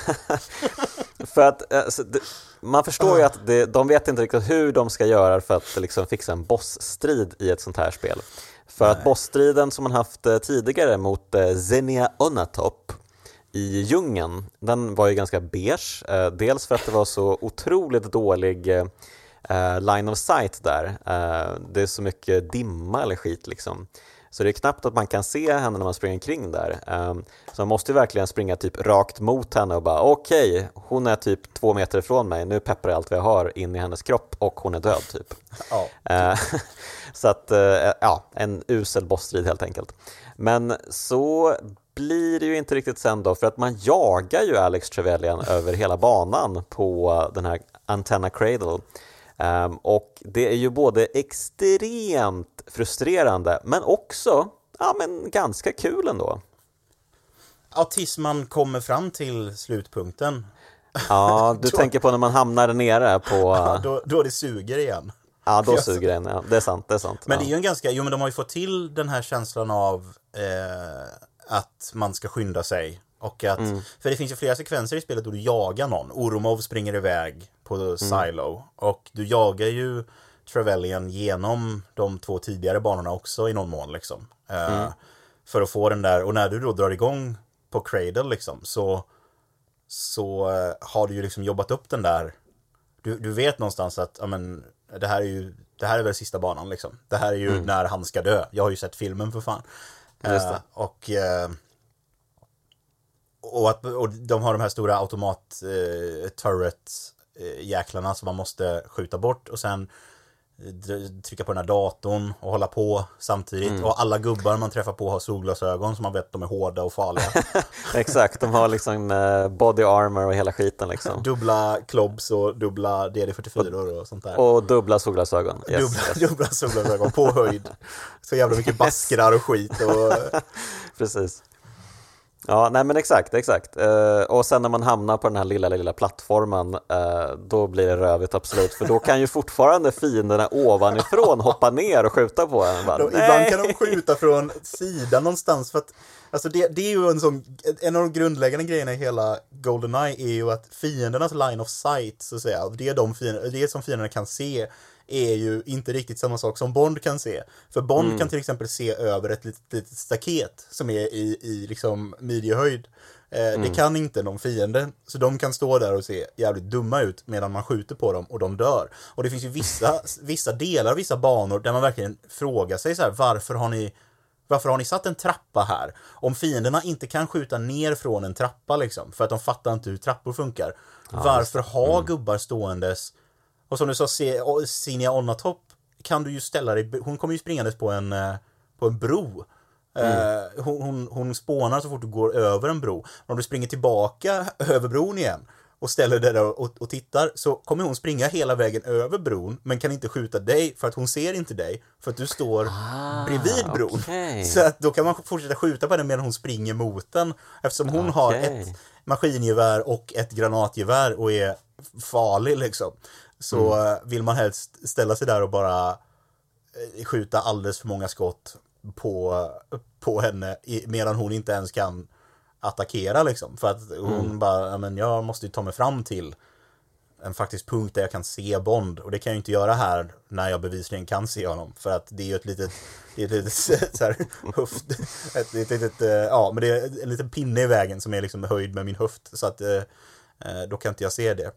För att alltså, det, man förstår ju att det, de vet inte riktigt hur de ska göra för att liksom, fixa en bossstrid i ett sånt här spel. För Nej. att bossstriden som man haft eh, tidigare mot eh, Xenia Onatop i djungeln, den var ju ganska beige. Eh, dels för att det var så otroligt dålig line of sight där. Det är så mycket dimma eller skit liksom. Så det är knappt att man kan se henne när man springer kring där. Um, så man måste ju verkligen springa typ rakt mot henne och bara okej, okay, hon är typ två meter ifrån mig, nu pepprar jag allt vad jag har in i hennes kropp och hon är död typ. Ja. Uh, så att, uh, ja, en usel bossstrid helt enkelt. Men så blir det ju inte riktigt sen då, för att man jagar ju Alex Trevelyan över hela banan på den här Antenna Cradle. Um, och det är ju både extremt frustrerande men också ja, men ganska kul ändå. Ja, tills man kommer fram till slutpunkten. Ja, du då... tänker på när man hamnar nere på... Ja, då, då det suger igen. Ja, då suger den, ja. Det är sant, det är sant. Men det är ju en ganska, jo men de har ju fått till den här känslan av eh, att man ska skynda sig. Och att, mm. För det finns ju flera sekvenser i spelet då du jagar någon. Oromov springer iväg på mm. Silo. Mm. Och du jagar ju Trevelyan genom de två tidigare banorna också i någon mån liksom. Eh, mm. för att få den där, och när du då drar igång på Cradle liksom så, så uh, har du ju liksom jobbat upp den där. Du, du vet någonstans att, ja men, det här är ju, det här är väl sista banan liksom. Det här är ju mm. när han ska dö. Jag har ju sett filmen för fan. Uh, och och, att, och de har de här stora automat eh, turret eh, jäklarna som man måste skjuta bort och sen trycka på den här datorn och hålla på samtidigt. Mm. Och alla gubbar man träffar på har solglasögon så man vet att de är hårda och farliga. Exakt, de har liksom eh, body armor och hela skiten liksom. dubbla klobs och dubbla DD44 och, och sånt där. Och dubbla solglasögon. Yes, dubbla, yes. dubbla solglasögon på höjd. Så jävla mycket baskrar och skit. Och... Precis. Ja, nej men exakt, exakt. Uh, och sen när man hamnar på den här lilla, lilla plattformen, uh, då blir det rövigt absolut. För då kan ju fortfarande fienderna ovanifrån hoppa ner och skjuta på en. Bara, ibland kan de skjuta från sidan någonstans. För att, alltså det, det är ju en sån, en av de grundläggande grejerna i hela Goldeneye är ju att fiendernas line of sight, så att säga, det är de fiender, det som fienderna kan se är ju inte riktigt samma sak som Bond kan se. För Bond mm. kan till exempel se över ett litet, litet staket som är i, i liksom midjehöjd. Eh, mm. Det kan inte någon fiende, så de kan stå där och se jävligt dumma ut medan man skjuter på dem och de dör. Och det finns ju vissa, vissa delar, vissa banor där man verkligen frågar sig så här, varför har ni varför har ni satt en trappa här? Om fienderna inte kan skjuta ner från en trappa liksom, för att de fattar inte hur trappor funkar. Ja, varför ha mm. gubbar ståendes och som du sa, Sinia Onnatop kan du ju ställa dig, hon kommer ju springandes på en, eh, på en bro. Mm. Eh, hon, hon, hon spånar så fort du går över en bro. Men om du springer tillbaka över bron igen och ställer dig där och, och, tittar så kommer hon springa hela vägen över bron men kan inte skjuta dig för att hon ser inte dig för att du står ah, bredvid bron. Okay. Så att då kan man fortsätta skjuta på henne medan hon springer mot den eftersom hon okay. har ett maskingevär och ett granatgevär och är farlig liksom så mm. vill man helst ställa sig där och bara eh, skjuta alldeles för många skott på, på henne medan hon inte ens kan attackera liksom. För att hon mm. bara, men jag måste ju ta mig fram till en faktisk punkt där jag kan se Bond och det kan jag inte göra här när jag bevisligen kan se honom för att det är ju ett litet, det är ett litet så här, höft, ett, ett litet, eh, ja men det är en liten pinne i vägen som är liksom höjd med min höft så att eh, då kan inte jag se det.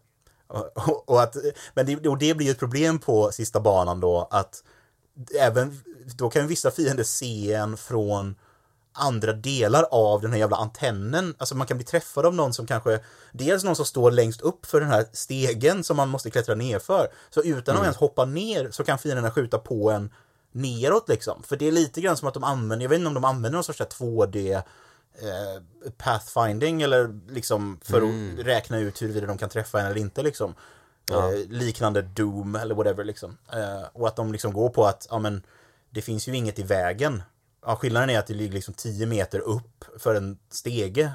Och, att, men det, och det blir ett problem på sista banan då att även, då kan vissa fiender se en från andra delar av den här jävla antennen. Alltså man kan bli träffad av någon som kanske, dels någon som står längst upp för den här stegen som man måste klättra ner för. Så utan mm. att ens hoppa ner så kan fienderna skjuta på en neråt liksom. För det är lite grann som att de använder, jag vet inte om de använder någon sorts 2D eh, pathfinding eller liksom för mm. att räkna ut huruvida de kan träffa en eller inte liksom. Ja. Eh, liknande Doom eller whatever liksom. Eh, och att de liksom går på att, ja men, det finns ju inget i vägen. Ja, skillnaden är att det ligger liksom 10 meter upp för en stege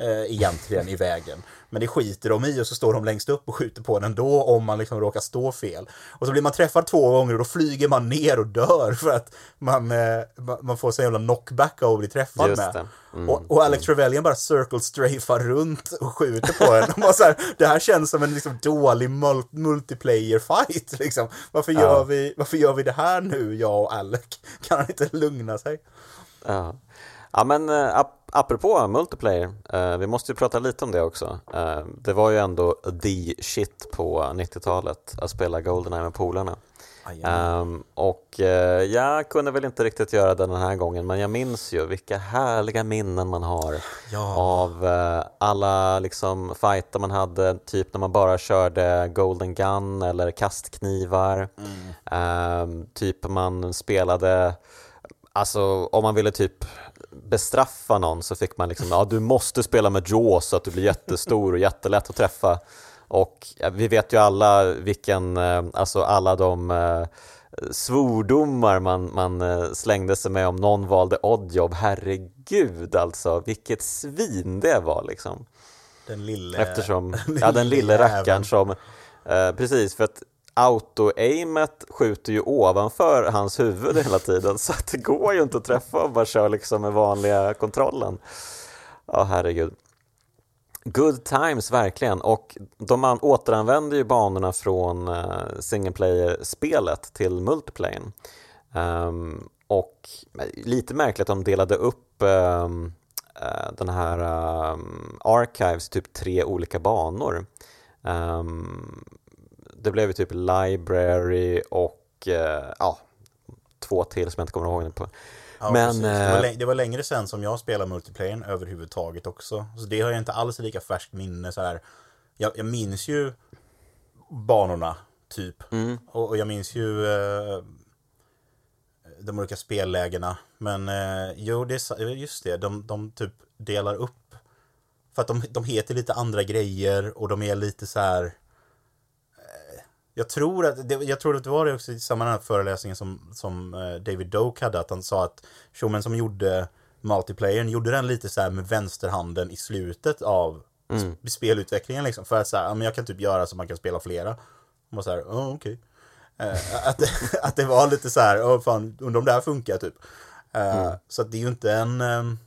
eh, egentligen i vägen. Men det skiter de i och så står de längst upp och skjuter på den ändå om man liksom råkar stå fel. Och så blir man träffad två gånger och då flyger man ner och dör för att man, eh, man får så jävla knockback av att bli träffad med. Mm, och, och, Alex mm. Trevelyan bara circle strafar runt och skjuter på den. Och så här, det här känns som en liksom dålig mul multiplayer fight. Liksom. Varför, ja. gör vi, varför gör vi det här nu, jag och Alec? Kan han inte lugna sig? Ja. Ja men uh, ap apropå multiplayer, uh, vi måste ju prata lite om det också. Uh, det var ju ändå the shit på 90-talet att spela Goldeneye med polarna. Um, och uh, jag kunde väl inte riktigt göra det den här gången men jag minns ju vilka härliga minnen man har ja. av uh, alla liksom fighter man hade, typ när man bara körde Golden Gun eller kastknivar. Mm. Um, typ man spelade, alltså om man ville typ bestraffa någon så fick man liksom, ja du måste spela med Jaws så att du blir jättestor och jättelätt att träffa. Och vi vet ju alla vilken, eh, alltså alla de eh, svordomar man, man eh, slängde sig med om någon valde oddjobb. Herregud alltså, vilket svin det var liksom. Den lille... Eftersom, ja den lille rackaren som, eh, precis för att auto-aimet skjuter ju ovanför hans huvud hela tiden så att det går ju inte att träffa och bara kör liksom med vanliga kontrollen. Ja, herregud. Good times verkligen och de återanvänder ju banorna från eh, uh, single player-spelet till multiplayer. Um, ehm, och lite märkligt att de delade upp um, uh, den här um, Archives typ tre olika banor. Um, det blev ju typ Library och uh, ja, två till som jag inte kommer ihåg på. Ja, men, det, var det var längre sen som jag spelade multiplayer överhuvudtaget också. Så det har jag inte alls lika färskt minne så här. Jag, jag minns ju banorna, typ. Mm. Och, och, jag minns ju eh, de olika spellägena. Men eh, jo, det är just det. De, de typ delar upp. För att de, de heter lite andra grejer och de är lite så här jag tror att det, jag tror att det var det också i samma föreläsningen som, som eh, David Doak hade, att han sa att showman som gjorde multiplayern gjorde den lite så med vänsterhanden i slutet av mm. spelutvecklingen liksom. För att så här, men jag kan typ göra så man kan spela flera. Och man så här, oh, okej. Okay. Uh, att, att det var lite så här, oh, fan, undrar om det här funkar typ. Uh, mm. Så att det är ju inte en... Um,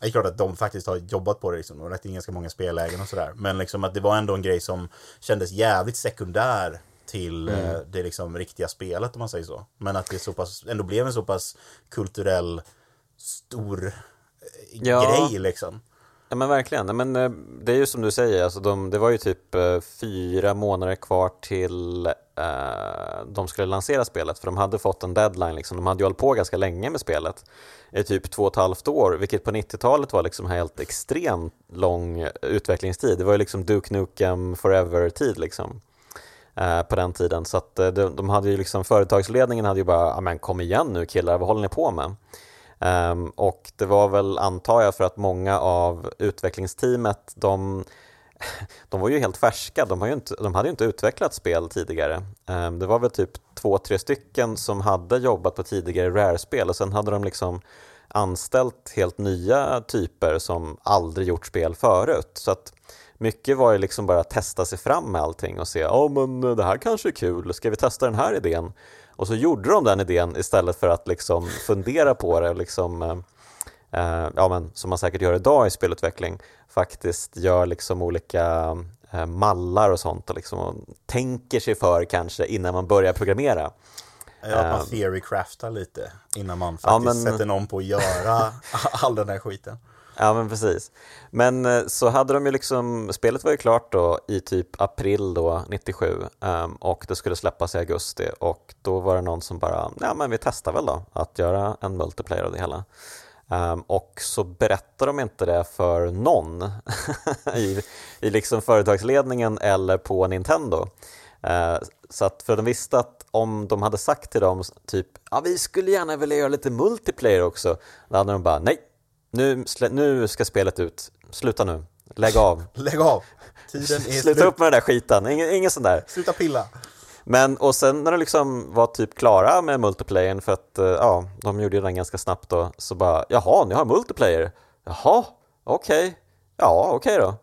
det är klart att de faktiskt har jobbat på det liksom. Och rätt in ganska många spellägen och sådär. Men liksom att det var ändå en grej som kändes jävligt sekundär till mm. Eh, det liksom riktiga spelet om man säger så. Men att det så pass, ändå blev en så pass kulturell stor eh, ja. grej liksom. Ja men verkligen, men eh, det är ju som du säger, alltså de, det var ju typ fyra månader kvar till eh, de skulle lansera spelet för de hade fått en deadline, liksom. de hade ju hållit på ganska länge med spelet i typ två och ett halvt år, vilket på 90-talet var liksom helt extremt lång utvecklingstid. Det var ju liksom Duke Nukem Forever-tid liksom. Eh, på den tiden. Så att eh, de, de hade ju liksom, företagsledningen hade ju bara, ah, men kom igen nu killar, vad håller ni på med? Um, och det var väl, antar jag, för att många av utvecklingsteamet, de, de var ju helt färska, de, har ju inte, de hade ju inte utvecklat spel tidigare. Um, det var väl typ två, tre stycken som hade jobbat på tidigare Rare-spel och sen hade de liksom anställt helt nya typer som aldrig gjort spel förut. Så att mycket var ju liksom bara att testa sig fram med allting och se, ja oh, men det här kanske är kul, ska vi testa den här idén? Och så gjorde de den idén istället för att liksom fundera på det och liksom, eh, ja men som man säkert gör idag i spelutveckling, faktiskt gör liksom olika eh, mallar och sånt och liksom och tänker sig för kanske innan man börjar programmera. Ja, att man eh, theorycraftar lite innan man faktiskt ja, men... sätter någon på att göra all den här skiten. Ja men precis. Men eh, så hade de ju liksom, spelet var ju klart då i typ april då 97 um, ehm, och det skulle släppas i augusti och då var det någon som bara, ja men vi testar väl då att göra en multiplayer av det hela. Um, och så berättar de inte det för någon i, i liksom företagsledningen eller på Nintendo. Uh, så att för de visste att om de hade sagt till dem typ, ja vi skulle gärna vilja göra lite multiplayer också, då hade de bara, nej nu, nu ska spelet ut, sluta nu, lägg av. lägg av, tiden är Sluta slut. upp med den där skiten, ingen, ingen sån där. Sluta pilla. Men och sen när de liksom var typ klara med multiplayern för att eh, ja, de gjorde den ganska snabbt då, så bara jaha, ni har multiplayer? Jaha, okej, okay. ja okej okay då.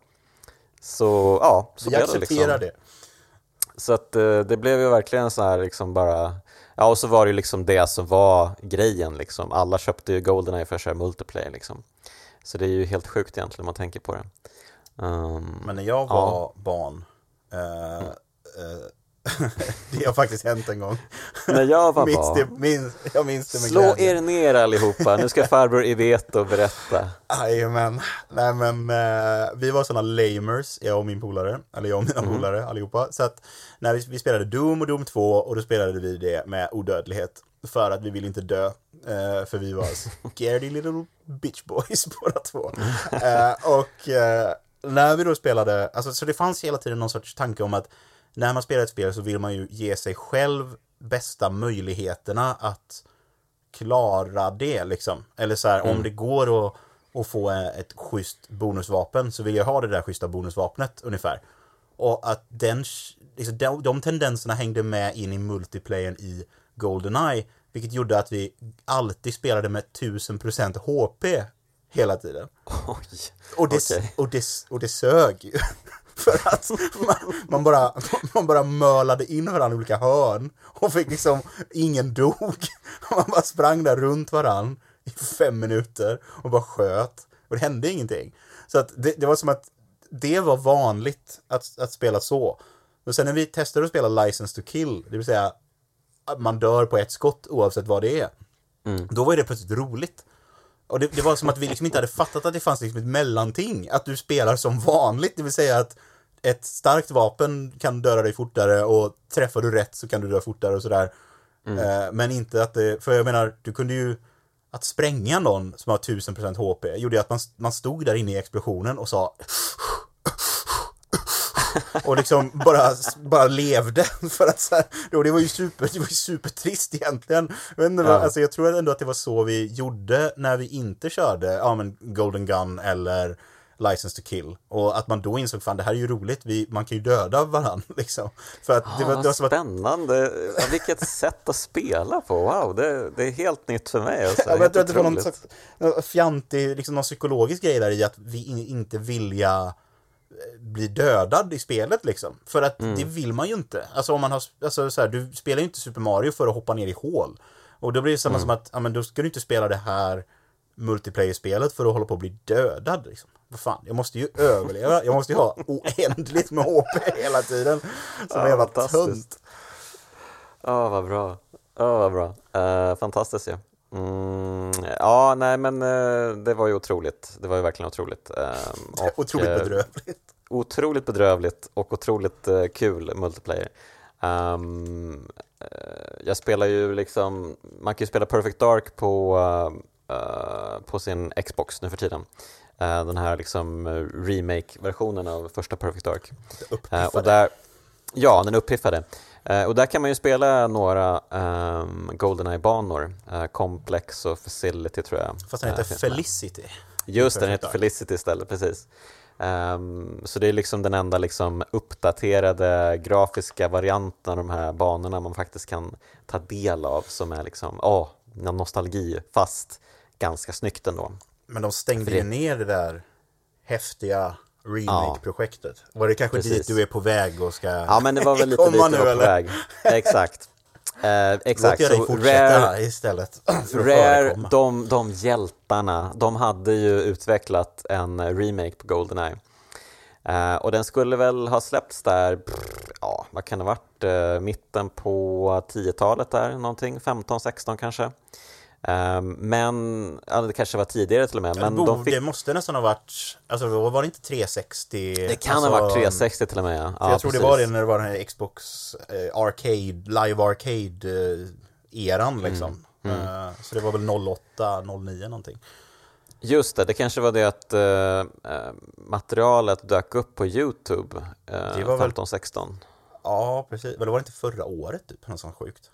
Så ja, så Vi blev det liksom. det. Så att eh, det blev ju verkligen så här liksom bara Ja, och så var det ju liksom det som var grejen liksom. Alla köpte ju Goldeneye för att köra multiplayer liksom. Så det är ju helt sjukt egentligen om man tänker på det. Um, Men när jag var ja. barn, eh, eh, det har faktiskt hänt en gång. När jag var minns barn. det, minns, jag minns det med Slå glädje. er ner allihopa, nu ska farbror Iveto berätta. Jajamän. Nej men eh, vi var sådana lamers, jag och min polare, eller jag och mina Mhm. polare allihopa. Så att när vi, vi spelade Doom och Doom 2 och då spelade vi det med odödlighet. För att vi ville inte dö. Eh, för vi var scaredy little bitch boys båda två. Eh, och eh, när vi då spelade, alltså så det fanns hela tiden någon sorts tanke om att när man spelar ett spel så vill man ju ge sig själv bästa möjligheterna att klara det liksom. Eller så här, om det går att, att få ett schysst bonusvapen så vill jag ha det där schyssta bonusvapnet ungefär. Och att den, liksom, de, de tendenserna hängde med in i multiplayern i Goldeneye, vilket gjorde att vi alltid spelade med 1000% HP hela tiden. Oj, Och det, okej. och det, och det sög ju. För att man, man, bara, man bara mölade in varandra i olika hörn och fick liksom, ingen dog. Man bara sprang där runt varann i fem minuter och bara sköt. Och det hände ingenting. Så att det, det var som att det var vanligt att, att spela så. Och sen när vi testade att spela License to Kill, det vill säga att man dör på ett skott oavsett vad det är. Då var det plötsligt roligt. Och det, det var som att vi liksom inte hade fattat att det fanns liksom ett mellanting. Att du spelar som vanligt, det vill säga att ett starkt vapen kan döda dig fortare och träffar du rätt så kan du dö fortare och sådär. Eh, men inte att det, för jag menar, du kunde ju att spränga någon som har 1000% HP gjorde ju att man, man stod där inne i explosionen och sa och liksom bara, bara levde för att så här, då, det var ju super, det var ju supertrist egentligen. Vad- Ja. alltså, jag tror ändå att det var så vi gjorde när vi inte körde ja, men Golden Gun eller License to Kill. Och att man då insåg, fan det här är ju roligt, vi, man kan ju döda varandra liksom. För att det var, Ah, det var att spännande, ja, vilket sätt att spela på, wow, det, det är helt nytt för mig. Alltså. Ja, jag tror att det var någon slags fjantig, liksom någon psykologisk grej där i att vi in, inte vilja eh, bli dödad i spelet liksom. För att Mm. det vill man ju inte. Alltså om man har, alltså så här, du spelar ju inte Super Mario för att hoppa ner i hål. Och då blir det samma Mm. som att, ja men då ska du inte spela det här multiplayer-spelet för att hålla på att bli dödad liksom. Vad fan, jag måste ju överleva. Jag måste ju ha oändligt med HP hela tiden. Som Ja, jävla tönt. Ja, vad bra. Ja, vad bra. Eh, fantastiskt ju. Mm, ja, nej men eh, det var ju otroligt. Det var ju verkligen otroligt. Ehm, och, Otroligt bedrövligt. otroligt bedrövligt och otroligt kul multiplayer. Eh, jag spelar ju liksom, man kan ju spela Perfect Dark på, på sin Xbox nu för tiden. Eh, den här liksom eh, remake-versionen av första Perfect Dark. Eh, och där, ja, den är uppiffade. Eh, och där kan man ju spela några um, Goldeneye-banor. Eh, Complex och Facility tror jag. Fast den eh, heter. Felicity. Just den heter Dark. Felicity istället, precis. Ehm, så det är liksom den enda liksom uppdaterade grafiska varianten av de här banorna man faktiskt kan ta del av som är liksom, åh, nostalgi, fast ganska snyggt ändå. Men de stängde ju ner det där häftiga remake-projektet. Var det kanske Precis. dit du är på väg och ska Ja, men det var väl lite dit komma nu var på eller? väg. Exakt. Eh, Låt exakt. jag dig Så fortsätta Rare, istället. Rare de, de hjältarna, de hade ju utvecklat en remake på Goldeneye. Eh, och den skulle väl ha släppts där, pff, ja, vad kan det ha varit, eh, mitten på 10-talet där, någonting, 15-16 kanske. Eh, men, ja, det kanske var tidigare till och med. Men Bo, de fick, Det måste nästan ha varit, alltså var det inte 360? det kan alltså, ha varit 360 till och med. Ja, för jag tror det precis. var det när det var den här Xbox eh, Arcade, Live Arcade-eran Mm. liksom. Eh, så det var väl 08, 09 någonting. Just det, det kanske var det att eh, eh, materialet dök upp på Youtube eh, Det var väl- 15-16. Ja, precis. Men det var inte förra året typ, något sånt sjukt.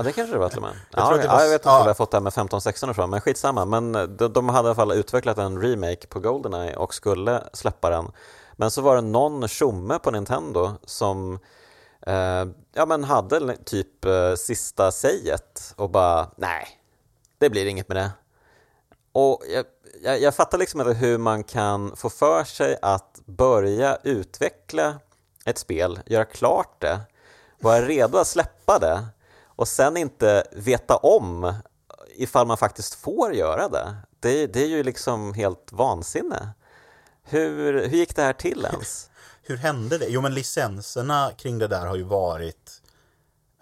Ja, det kanske det var till och med. Jag Ja, det ja, var- jag vet inte ja. om jag har fått det här med 15-16 ifrån, men skitsamma. Men eh, de, de hade i alla fall utvecklat en remake på Goldeneye och skulle släppa den. Men så var det någon tjomme på Nintendo som eh, ja, men hade typ eh, sista säget och bara nej, det blir inget med det. Och jag, jag, jag fattar liksom inte hur man kan få för sig att börja utveckla ett spel, göra klart det, vara redo att släppa det och sen inte veta om ifall man faktiskt får göra det. Det, det är ju liksom helt vansinne. Hur, hur gick det här till ens? hur hände det? Jo men licenserna kring det där har ju varit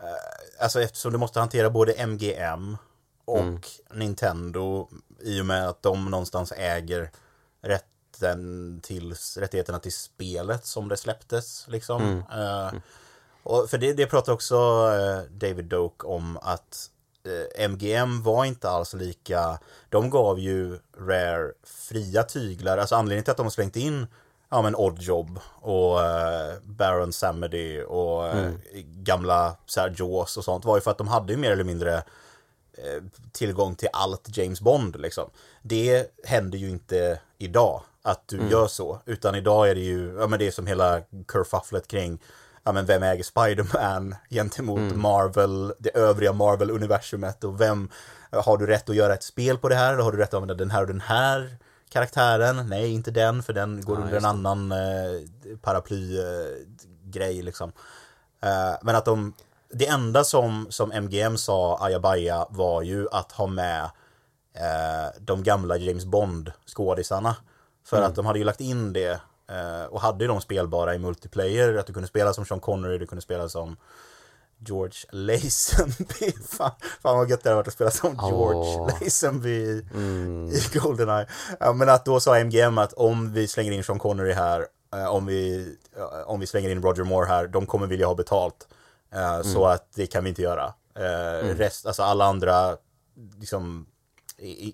eh, Alltså eftersom du måste hantera både MGM och mm. Nintendo i och med att de någonstans äger rätten till, rättigheterna till spelet som det släpptes. Liksom. Mm. Uh, och för det, det pratar också uh, David Doak om att MGM eh, var inte alls lika, de gav ju Rare fria tyglar, alltså anledningen till att de har slängt in ja men Oddjob och uh, Baron Samedy och uh, mm. gamla så här, Jaws och sånt var ju för att de hade ju mer eller mindre uh, tillgång till allt James Bond liksom. Det händer ju inte idag att du mm. gör så, utan idag är det ju, ja men det är som hela kerfufflet kring ja men vem äger Spiderman gentemot mm. Marvel, det övriga Marvel-universumet och vem har du rätt att göra ett spel på det här eller har du rätt att använda den här och den här karaktären? Nej, inte den för den går ja, under en annan eh, paraplygrej eh, liksom. Eh, men att de, det enda som, som MGM sa ajabaja var ju att ha med eh, de gamla James Bond skådisarna. För mm. att de hade ju lagt in det och hade ju de spelbara i multiplayer, att du kunde spela som Sean Connery, du kunde spela som George Lazenby. fan, fan vad gött det hade varit att spela som George oh. Lazenby mm. i Goldeneye. Ja, men att då sa MGM att om vi slänger in Sean Connery här, eh, om, vi, eh, om vi slänger in Roger Moore här, de kommer vilja ha betalt. Eh, mm. Så att det kan vi inte göra. Eh, mm. rest, alltså alla andra liksom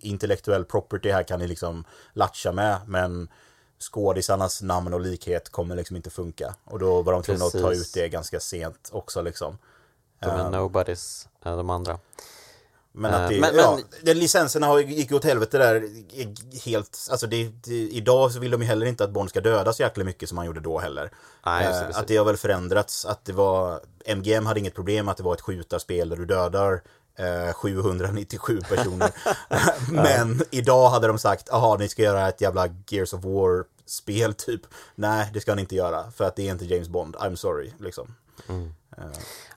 intellektuell property här kan ni liksom latcha med, men skådisarnas namn och likhet kommer liksom inte funka. Och då var de tvungna att ta ut det ganska sent också liksom. De är uh, nobodies, de andra. Men att det, uh, men, ja, men... licenserna har, gick åt helvete där helt, alltså det, det, idag så vill de ju heller inte att Bond ska döda så jäkla mycket som man gjorde då heller. Nej, uh, att det har väl förändrats, att det var, MGM hade inget problem att det var ett skjutarspel där du dödar 797 personer. Men idag hade de sagt, jaha, ni ska göra ett jävla Gears of War spel typ. Nej, det ska ni inte göra för att det är inte James Bond. I'm sorry, liksom. Mm. Uh.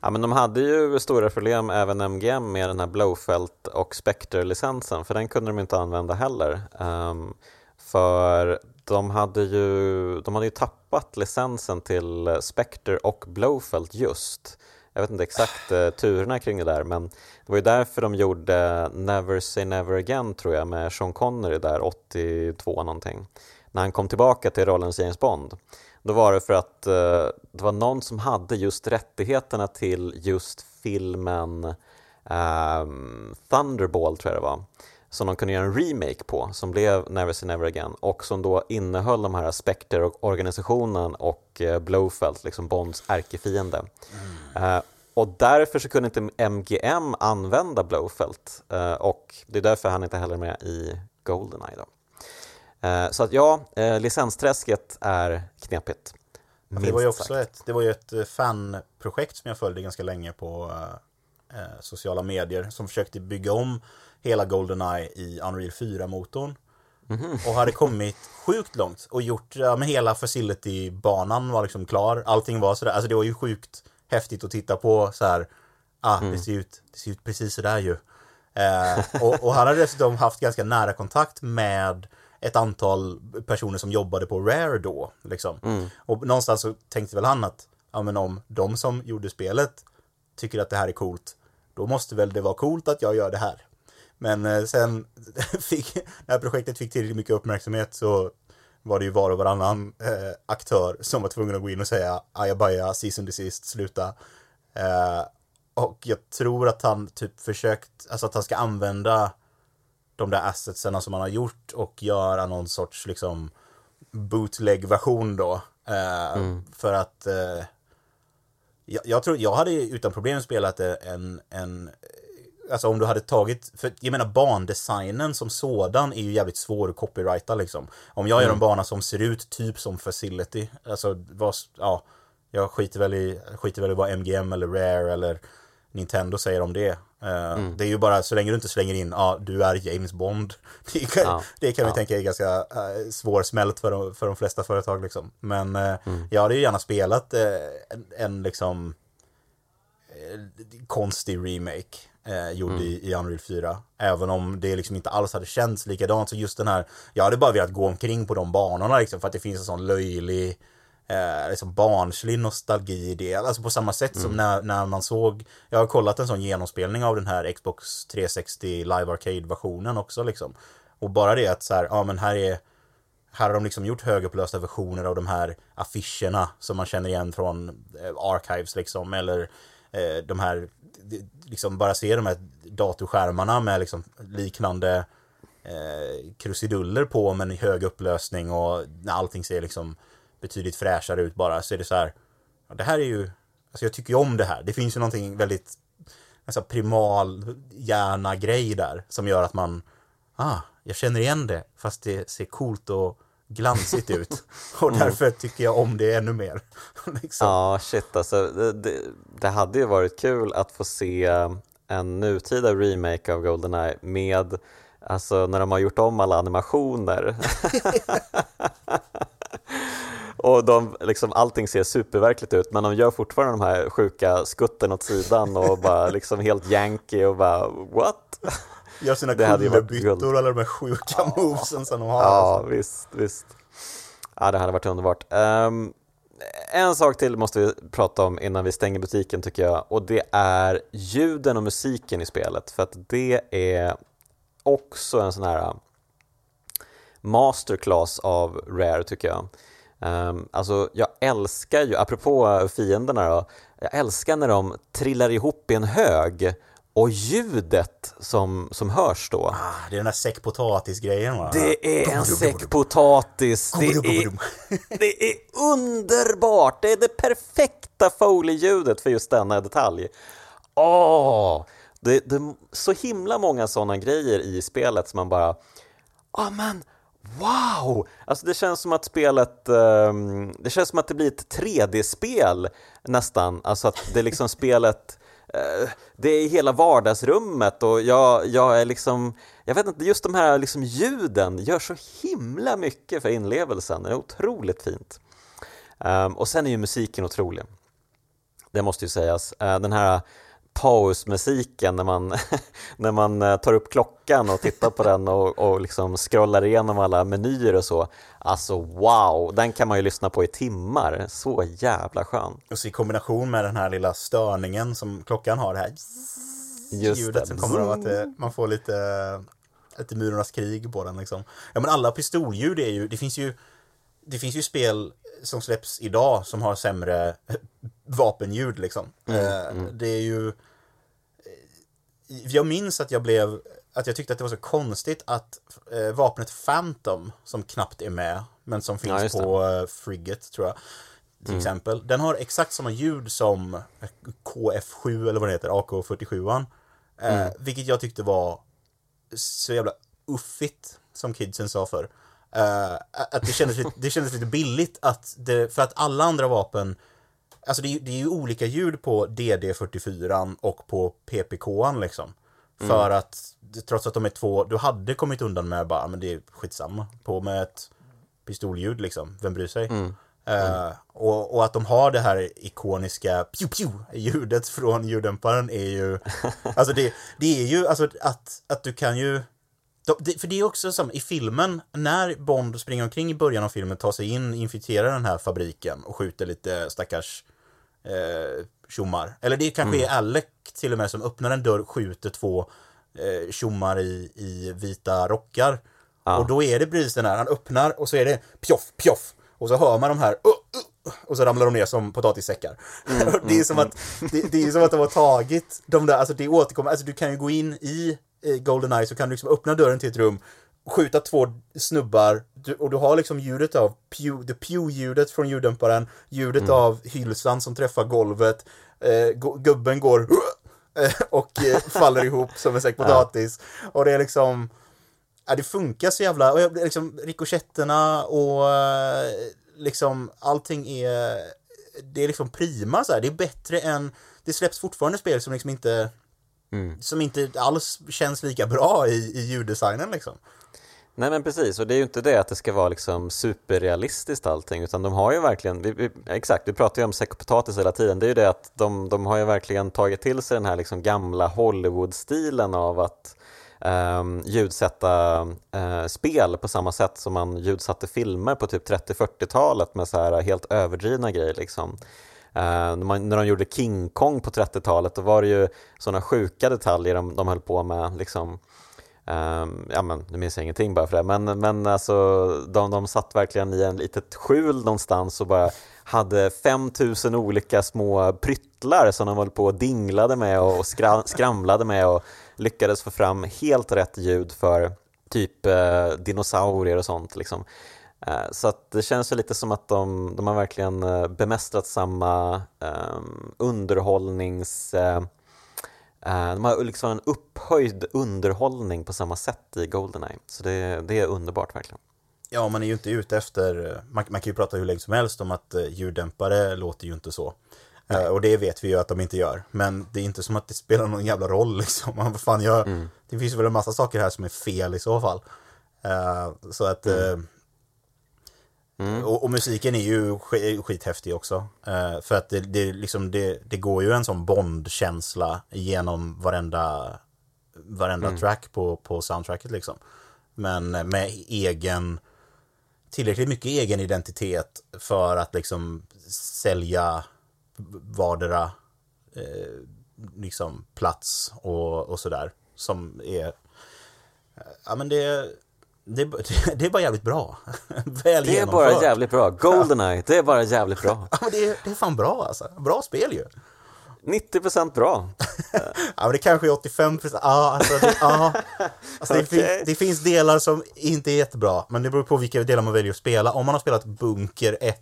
Ja, men de hade ju stora problem, även MGM, med den här Blowfelt och Spectre-licensen, för den kunde de inte använda heller. Um, för de hade, ju, de hade ju tappat licensen till Spectre och Blowfelt just. Jag vet inte exakt uh, turerna kring det där, men det var ju därför de gjorde Never Say Never Again, tror jag, med Sean Connery där, 82 någonting när han kom tillbaka till rollen som James Bond. Då var det för att uh, det var någon som hade just rättigheterna till just filmen um, Thunderball, tror jag det var, som de kunde göra en remake på, som blev Never Say Never Again och som då innehöll de här Spectre-organisationen och uh, Blowfelt, liksom Bonds ärkefiende. Mm. Uh, och därför så kunde inte MGM använda Blowfelt och det är därför han inte heller är med i Goldeneye. Då. Eh, så att ja, eh, licensträsket är knepigt. Ja, det var ju också sagt. ett, det var ju ett eh, fanprojekt som jag följde ganska länge på eh, sociala medier som försökte bygga om hela Goldeneye i Unreal 4-motorn. Mm -hmm. Och hade kommit sjukt långt och gjort, ja men hela facility-banan var liksom klar. Allting var sådär, alltså det var ju sjukt häftigt att titta på så här. Ah, mm. det ser ut, det ser ut precis sådär ju. Eh, och, och han hade dessutom haft ganska nära kontakt med ett antal personer som jobbade på Rare då. Liksom. Mm. Och någonstans så tänkte väl han att ja, men om de som gjorde spelet tycker att det här är coolt, då måste väl det vara coolt att jag gör det här. Men eh, sen fick, när projektet fick tillräckligt mycket uppmärksamhet så var det ju var och varannan eh, aktör som var tvungen att gå in och säga ajabaja, season desist, sluta. Eh, och jag tror att han typ försökt, alltså att han ska använda de där assetserna som man har gjort och göra någon sorts liksom bootleg-version då. Eh, mm. För att eh, jag, jag, tror, jag hade utan problem spelat en, en Alltså om du hade tagit, för jag menar bandesignen som sådan är ju jävligt svår att copyrighta liksom. Om jag gör en mm. bana som ser ut typ som Facility, alltså vad, ja, jag skiter väl i, skiter väl i vad MGM eller Rare eller Nintendo säger om det. Uh, mm. Det är ju bara så länge du inte slänger in, ja, ah, du är James Bond. Det kan, ja. det kan vi ja. tänka är ganska uh, svårsmält för de, för de flesta företag liksom. Men uh, mm. jag hade ju gärna spelat uh, en, en liksom konstig remake eh, gjord mm. i, i Unreal 4. Även om det liksom inte alls hade känts likadant. Så just den här, jag hade bara velat gå omkring på de banorna liksom för att det finns en sån löjlig eh, liksom barnslig nostalgi i det. Alltså på samma sätt som när, när man såg, jag har kollat en sån genomspelning av den här Xbox 360 Live Arcade-versionen också liksom. Och bara det att så här, ja men här är här har de liksom gjort högupplösta versioner av de här affischerna som man känner igen från eh, Archives liksom, eller eh, de här, liksom bara se de här datorskärmarna med liksom liknande eh, krusiduller på men i hög upplösning och när allting ser liksom betydligt fräschare ut bara så är det så här, ja, det här är ju, alltså jag tycker ju om det här, det finns ju någonting väldigt alltså primal hjärna grej där som gör att man, ah, jag känner igen det fast det ser coolt och glansigt ut. Och Mm. därför tycker jag om det ännu mer. liksom. Ja, shit alltså. Det, det, det hade ju varit kul att få se en nutida remake av Goldeneye med, alltså när de har gjort om alla animationer. Och de, liksom, allting ser superverkligt ut men de gör fortfarande de här sjuka skutten åt sidan och bara liksom helt yankee och bara what? Gör sina kullerbyttor alla de här sjuka movesen som de har. Ja, alltså. visst, visst. Ja, det hade varit underbart. Ehm, en sak till måste vi prata om innan vi stänger butiken tycker jag och det är ljuden och musiken i spelet för att det är också en sån här äh, masterclass av Rare tycker jag. Um, alltså jag älskar ju, apropå fienderna då, jag älskar när de trillar ihop i en hög och ljudet som, som hörs då. Ah, det är den där säckpotatis-grejen va? Det är en säck potatis. Det är, det är underbart. Det är det perfekta Foley-ljudet för just denna detalj. Åh! Det, det är så himla många sådana grejer i spelet som man bara, ja men wow! Alltså det känns som att spelet, ehm, det känns som att det blir ett 3D-spel nästan. Alltså att det liksom spelet eh, Eh, det är hela vardagsrummet och jag, jag är liksom, jag vet inte, just de här liksom ljuden gör så himla mycket för inlevelsen. Det är otroligt fint. Ehm, och sen är ju musiken otrolig. Det måste ju sägas. Eh, den här pausmusiken när man, när man eh, tar upp klockan och tittar på den och, och liksom scrollar igenom alla menyer och så. Alltså wow, den kan man ju lyssna på i timmar. Så jävla skön. Och så i kombination med den här lilla störningen som klockan har, det här Just ljudet det. som kommer av att eh, man får lite, lite murarnas krig på den liksom. Ja men alla pistolljud är ju, det finns ju, det finns ju spel som släpps idag som har sämre vapenljud liksom. Eh, Det är ju, jag minns att jag blev, att jag tyckte att det var så konstigt att eh, vapnet Phantom, som knappt är med, men som finns det. på eh, Frigate tror jag, till exempel. Den har exakt samma ljud som KF7 eller vad det heter, AK47. Eh, Vilket jag tyckte var så jävla uffigt, som kidsen sa för. Eh, att det kändes, lite, det kändes lite billigt att det, för att alla andra vapen Alltså det är, det är ju olika ljud på DD44 och på PPK liksom. För att trots att de är två, du hade kommit undan med bara, men det är skitsamma. På med ett pistolljud liksom, vem bryr sig? Eh, och, och att de har det här ikoniska pew pew ljudet från ljuddämparen är ju, alltså det, det är ju, alltså att, att du kan ju för det är också som i filmen, när Bond springer omkring i början av filmen, tar sig in, infiltrerar den här fabriken och skjuter lite stackars eh, tjommar. Eller det kanske är Alec till och med som öppnar en dörr, skjuter två eh, tjommar i, i vita rockar. Och då är det precis den här, han öppnar och så är det pjoff, pjoff. Och så hör man de här uh, uh, och så ramlar de ner som potatissäckar. det är som att det, det är som att de har tagit de där, alltså det återkommer, alltså du kan ju gå in i eh, Goldeneye så kan du liksom öppna dörren till ett rum skjuta två snubbar och du har liksom ljudet av pew, the pew-ljudet från ljuddämparen, ljudet av hylsan som träffar golvet, eh, gu- gubben går eh, och eh, faller ihop som en säck potatis. Och det är liksom, ja, det funkar så jävla, och jag, liksom rikochetterna och eh, liksom allting är, det är liksom prima så här. det är bättre än, det släpps fortfarande spel som liksom inte som inte alls känns lika bra i, i ljuddesignen liksom. Nej men precis, och det är ju inte det att det ska vara liksom superrealistiskt allting utan de har ju verkligen, vi, vi, exakt, vi pratar ju om säck och potatis hela tiden, det är ju det att de, de har ju verkligen tagit till sig den här liksom gamla Hollywood-stilen av att um, ljudsätta uh, spel på samma sätt som man ljudsatte filmer på typ 30-40-talet med så här helt överdrivna grejer. Liksom. Uh, när, när de gjorde King Kong på 30-talet då var det ju sådana sjuka detaljer de, de höll på med. Liksom. Um, ja men nu minns jag ingenting bara för det, men, men alltså de, de satt verkligen i en litet skjul någonstans och bara hade 5000 olika små pryttlar som de höll på och dinglade med och skra, skramlade med och lyckades få fram helt rätt ljud för typ eh, dinosaurier och sånt. Liksom. Eh, så att det känns ju lite som att de, de har verkligen eh, bemästrat samma eh, underhållnings... Eh, de har liksom en upphöjd underhållning på samma sätt i Goldeneye. Så det, det är underbart verkligen. Ja, man är ju inte ute efter, man, man kan ju prata hur länge som helst om att ljuddämpare låter ju inte så. Nej. Och det vet vi ju att de inte gör. Men det är inte som att det spelar någon jävla roll liksom. Man, fan, jag, mm. Det finns väl en massa saker här som är fel i så fall. Uh, så att... Mm. Uh, och, och, musiken är ju skithäftig också. Uh, för att det, det, liksom, det, det går ju en sån Bond-känsla genom varenda, varenda mm. track på, på soundtracket liksom. Men med egen tillräckligt mycket egen identitet för att liksom sälja vardera eh, liksom plats och, och sådär. Som är, ja men det, det, det är bara jävligt bra. Väl Det är bara jävligt bra. Goldeneye, det är bara jävligt bra. Ja, men det, är, det är fan bra alltså. Bra spel ju. 90% bra. ja, men det kanske är 85%. Ja, alltså, det, ja. Alltså, det, okay. finns, det, finns, delar som inte är jättebra, men det beror på vilka delar man väljer att spela. Om man har spelat Bunker 1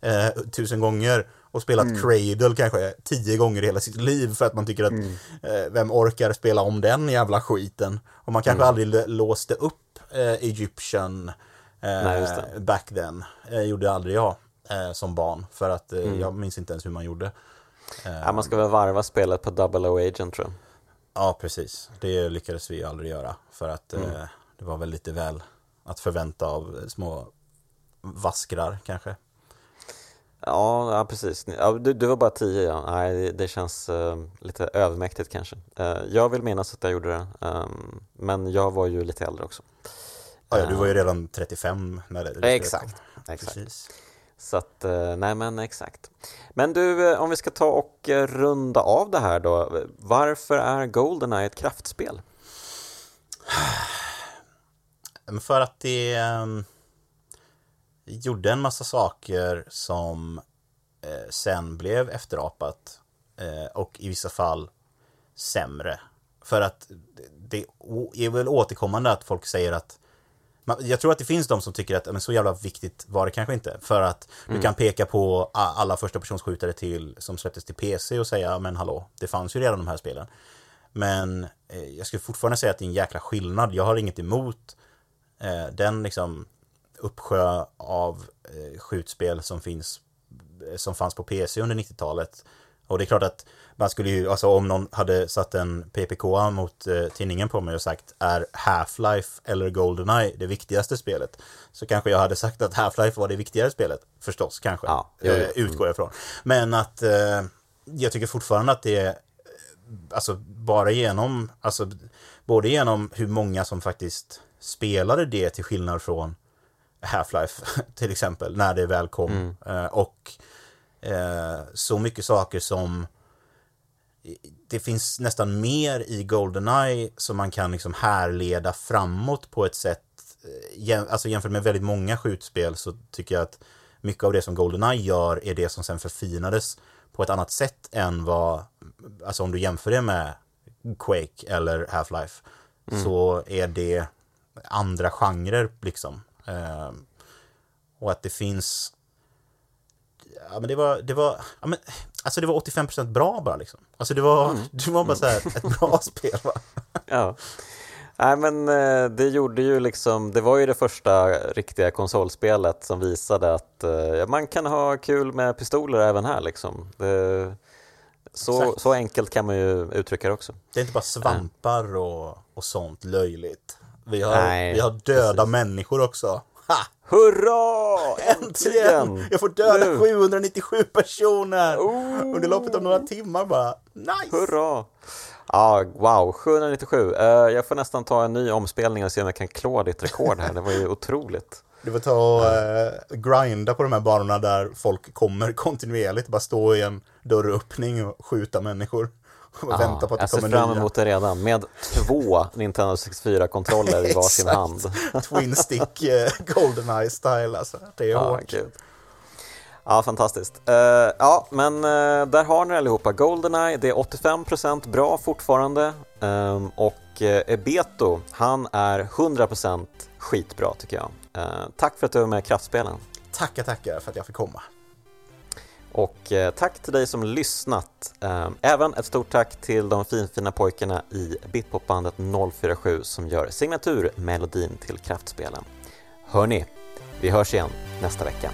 eh, tusen gånger och spelat mm. Cradle kanske tio gånger i hela sitt liv för att man tycker att mm. eh, vem orkar spela om den jävla skiten? Och man kanske mm. aldrig låste upp Egyptian eh, Nej, back then. Eh, gjorde aldrig jag eh, som barn för att eh, mm. jag minns inte ens hur man gjorde. Ja, man ska väl varva spelet på Double O Agent tror jag. Ja, precis. Det lyckades vi aldrig göra för att mm. det var väl lite väl att förvänta av små vaskrar kanske. Ja, ja precis. Ja, du, du, var bara tio, ja. Nej, det, det känns uh, lite övermäktigt kanske. Uh, jag vill minnas att jag gjorde det, um, men jag var ju lite äldre också. Ja, ja du var ju redan 35 när det, det Exakt, exakt. Precis. Så att, uh, nej men exakt. Men du, om vi ska ta och runda av det här då. Varför är Goldeneye ett kraftspel? För att det um gjorde en massa saker som eh, sen blev efterapat eh, och i vissa fall sämre. För att det är väl återkommande att folk säger att jag tror att det finns de som tycker att men så jävla viktigt var det kanske inte. För att mm. du kan peka på alla första personsskjutare till som släpptes till PC och säga men hallå, det fanns ju redan de här spelen. Men eh, jag skulle fortfarande säga att det är en jäkla skillnad. Jag har inget emot eh, den liksom uppsjö av eh, skjutspel som finns som fanns på PC under 90-talet. Och det är klart att man skulle ju, alltså om någon hade satt en PPK mot eh, tidningen på mig och sagt är Half-Life eller Goldeneye det viktigaste spelet? Så kanske jag hade sagt att Half-Life var det viktigare spelet, förstås kanske, ja, eh, utgår jag ifrån. Men att eh, jag tycker fortfarande att det är, alltså bara genom, alltså både genom hur många som faktiskt spelade det till skillnad från Half-Life till exempel, när det väl kom. Mm. Eh, och så mycket saker som det finns nästan mer i Goldeneye som man kan liksom härleda framåt på ett sätt. Eh, alltså jämfört med väldigt många skjutspel så tycker jag att mycket av det som Goldeneye gör är det som sen förfinades på ett annat sätt än vad, alltså om du jämför det med Quake eller Half-Life mm. så är det andra genrer liksom. Eh, och att det finns Ja men det var, det var, ja, men, alltså det var 85% bra bara liksom. Alltså det var, mm. det var bara så här, ett bra spel va? Ja. Nej men eh, det gjorde ju liksom, det var ju det första riktiga konsolspelet som visade att uh, man kan ha kul med pistoler även här liksom. Det, så, så enkelt kan man ju uttrycka det också. Det är inte bara svampar och, och sånt löjligt. Vi har, Nej, vi har döda precis. människor också. Ha! Hurra! Äntligen! Jag får döda nu. 797 personer oh. under loppet av några timmar bara. Nice! Hurra! Ja, wow, 797. Uh, jag får nästan ta en ny omspelning och se om jag kan klå ditt rekord här. Det var ju otroligt. Du får ta och uh, grinda på de här banorna där folk kommer kontinuerligt. Bara stå i en dörröppning och skjuta människor. Och ja, vänta på att jag det kommer ser fram nya. emot det redan med två Nintendo 64-kontroller i varsin hand. Twin stick uh, Goldeneye style alltså. Det är Ja, hårt. gud. Ja, fantastiskt. Eh, ja, men uh, där har ni allihopa. Goldeneye, det är 85% bra fortfarande. Ehm, och uh, Beto, han är 100% skitbra tycker jag. Eh, tack för att du var med i Kraftspelen. Tackar, tackar för att jag fick komma. Och eh, tack till dig som lyssnat. Eh, även ett stort tack till de finfina pojkarna i Bitpopbandet 047 som gör signaturmelodin till Kraftspelen. Hörni, vi hörs igen nästa vecka.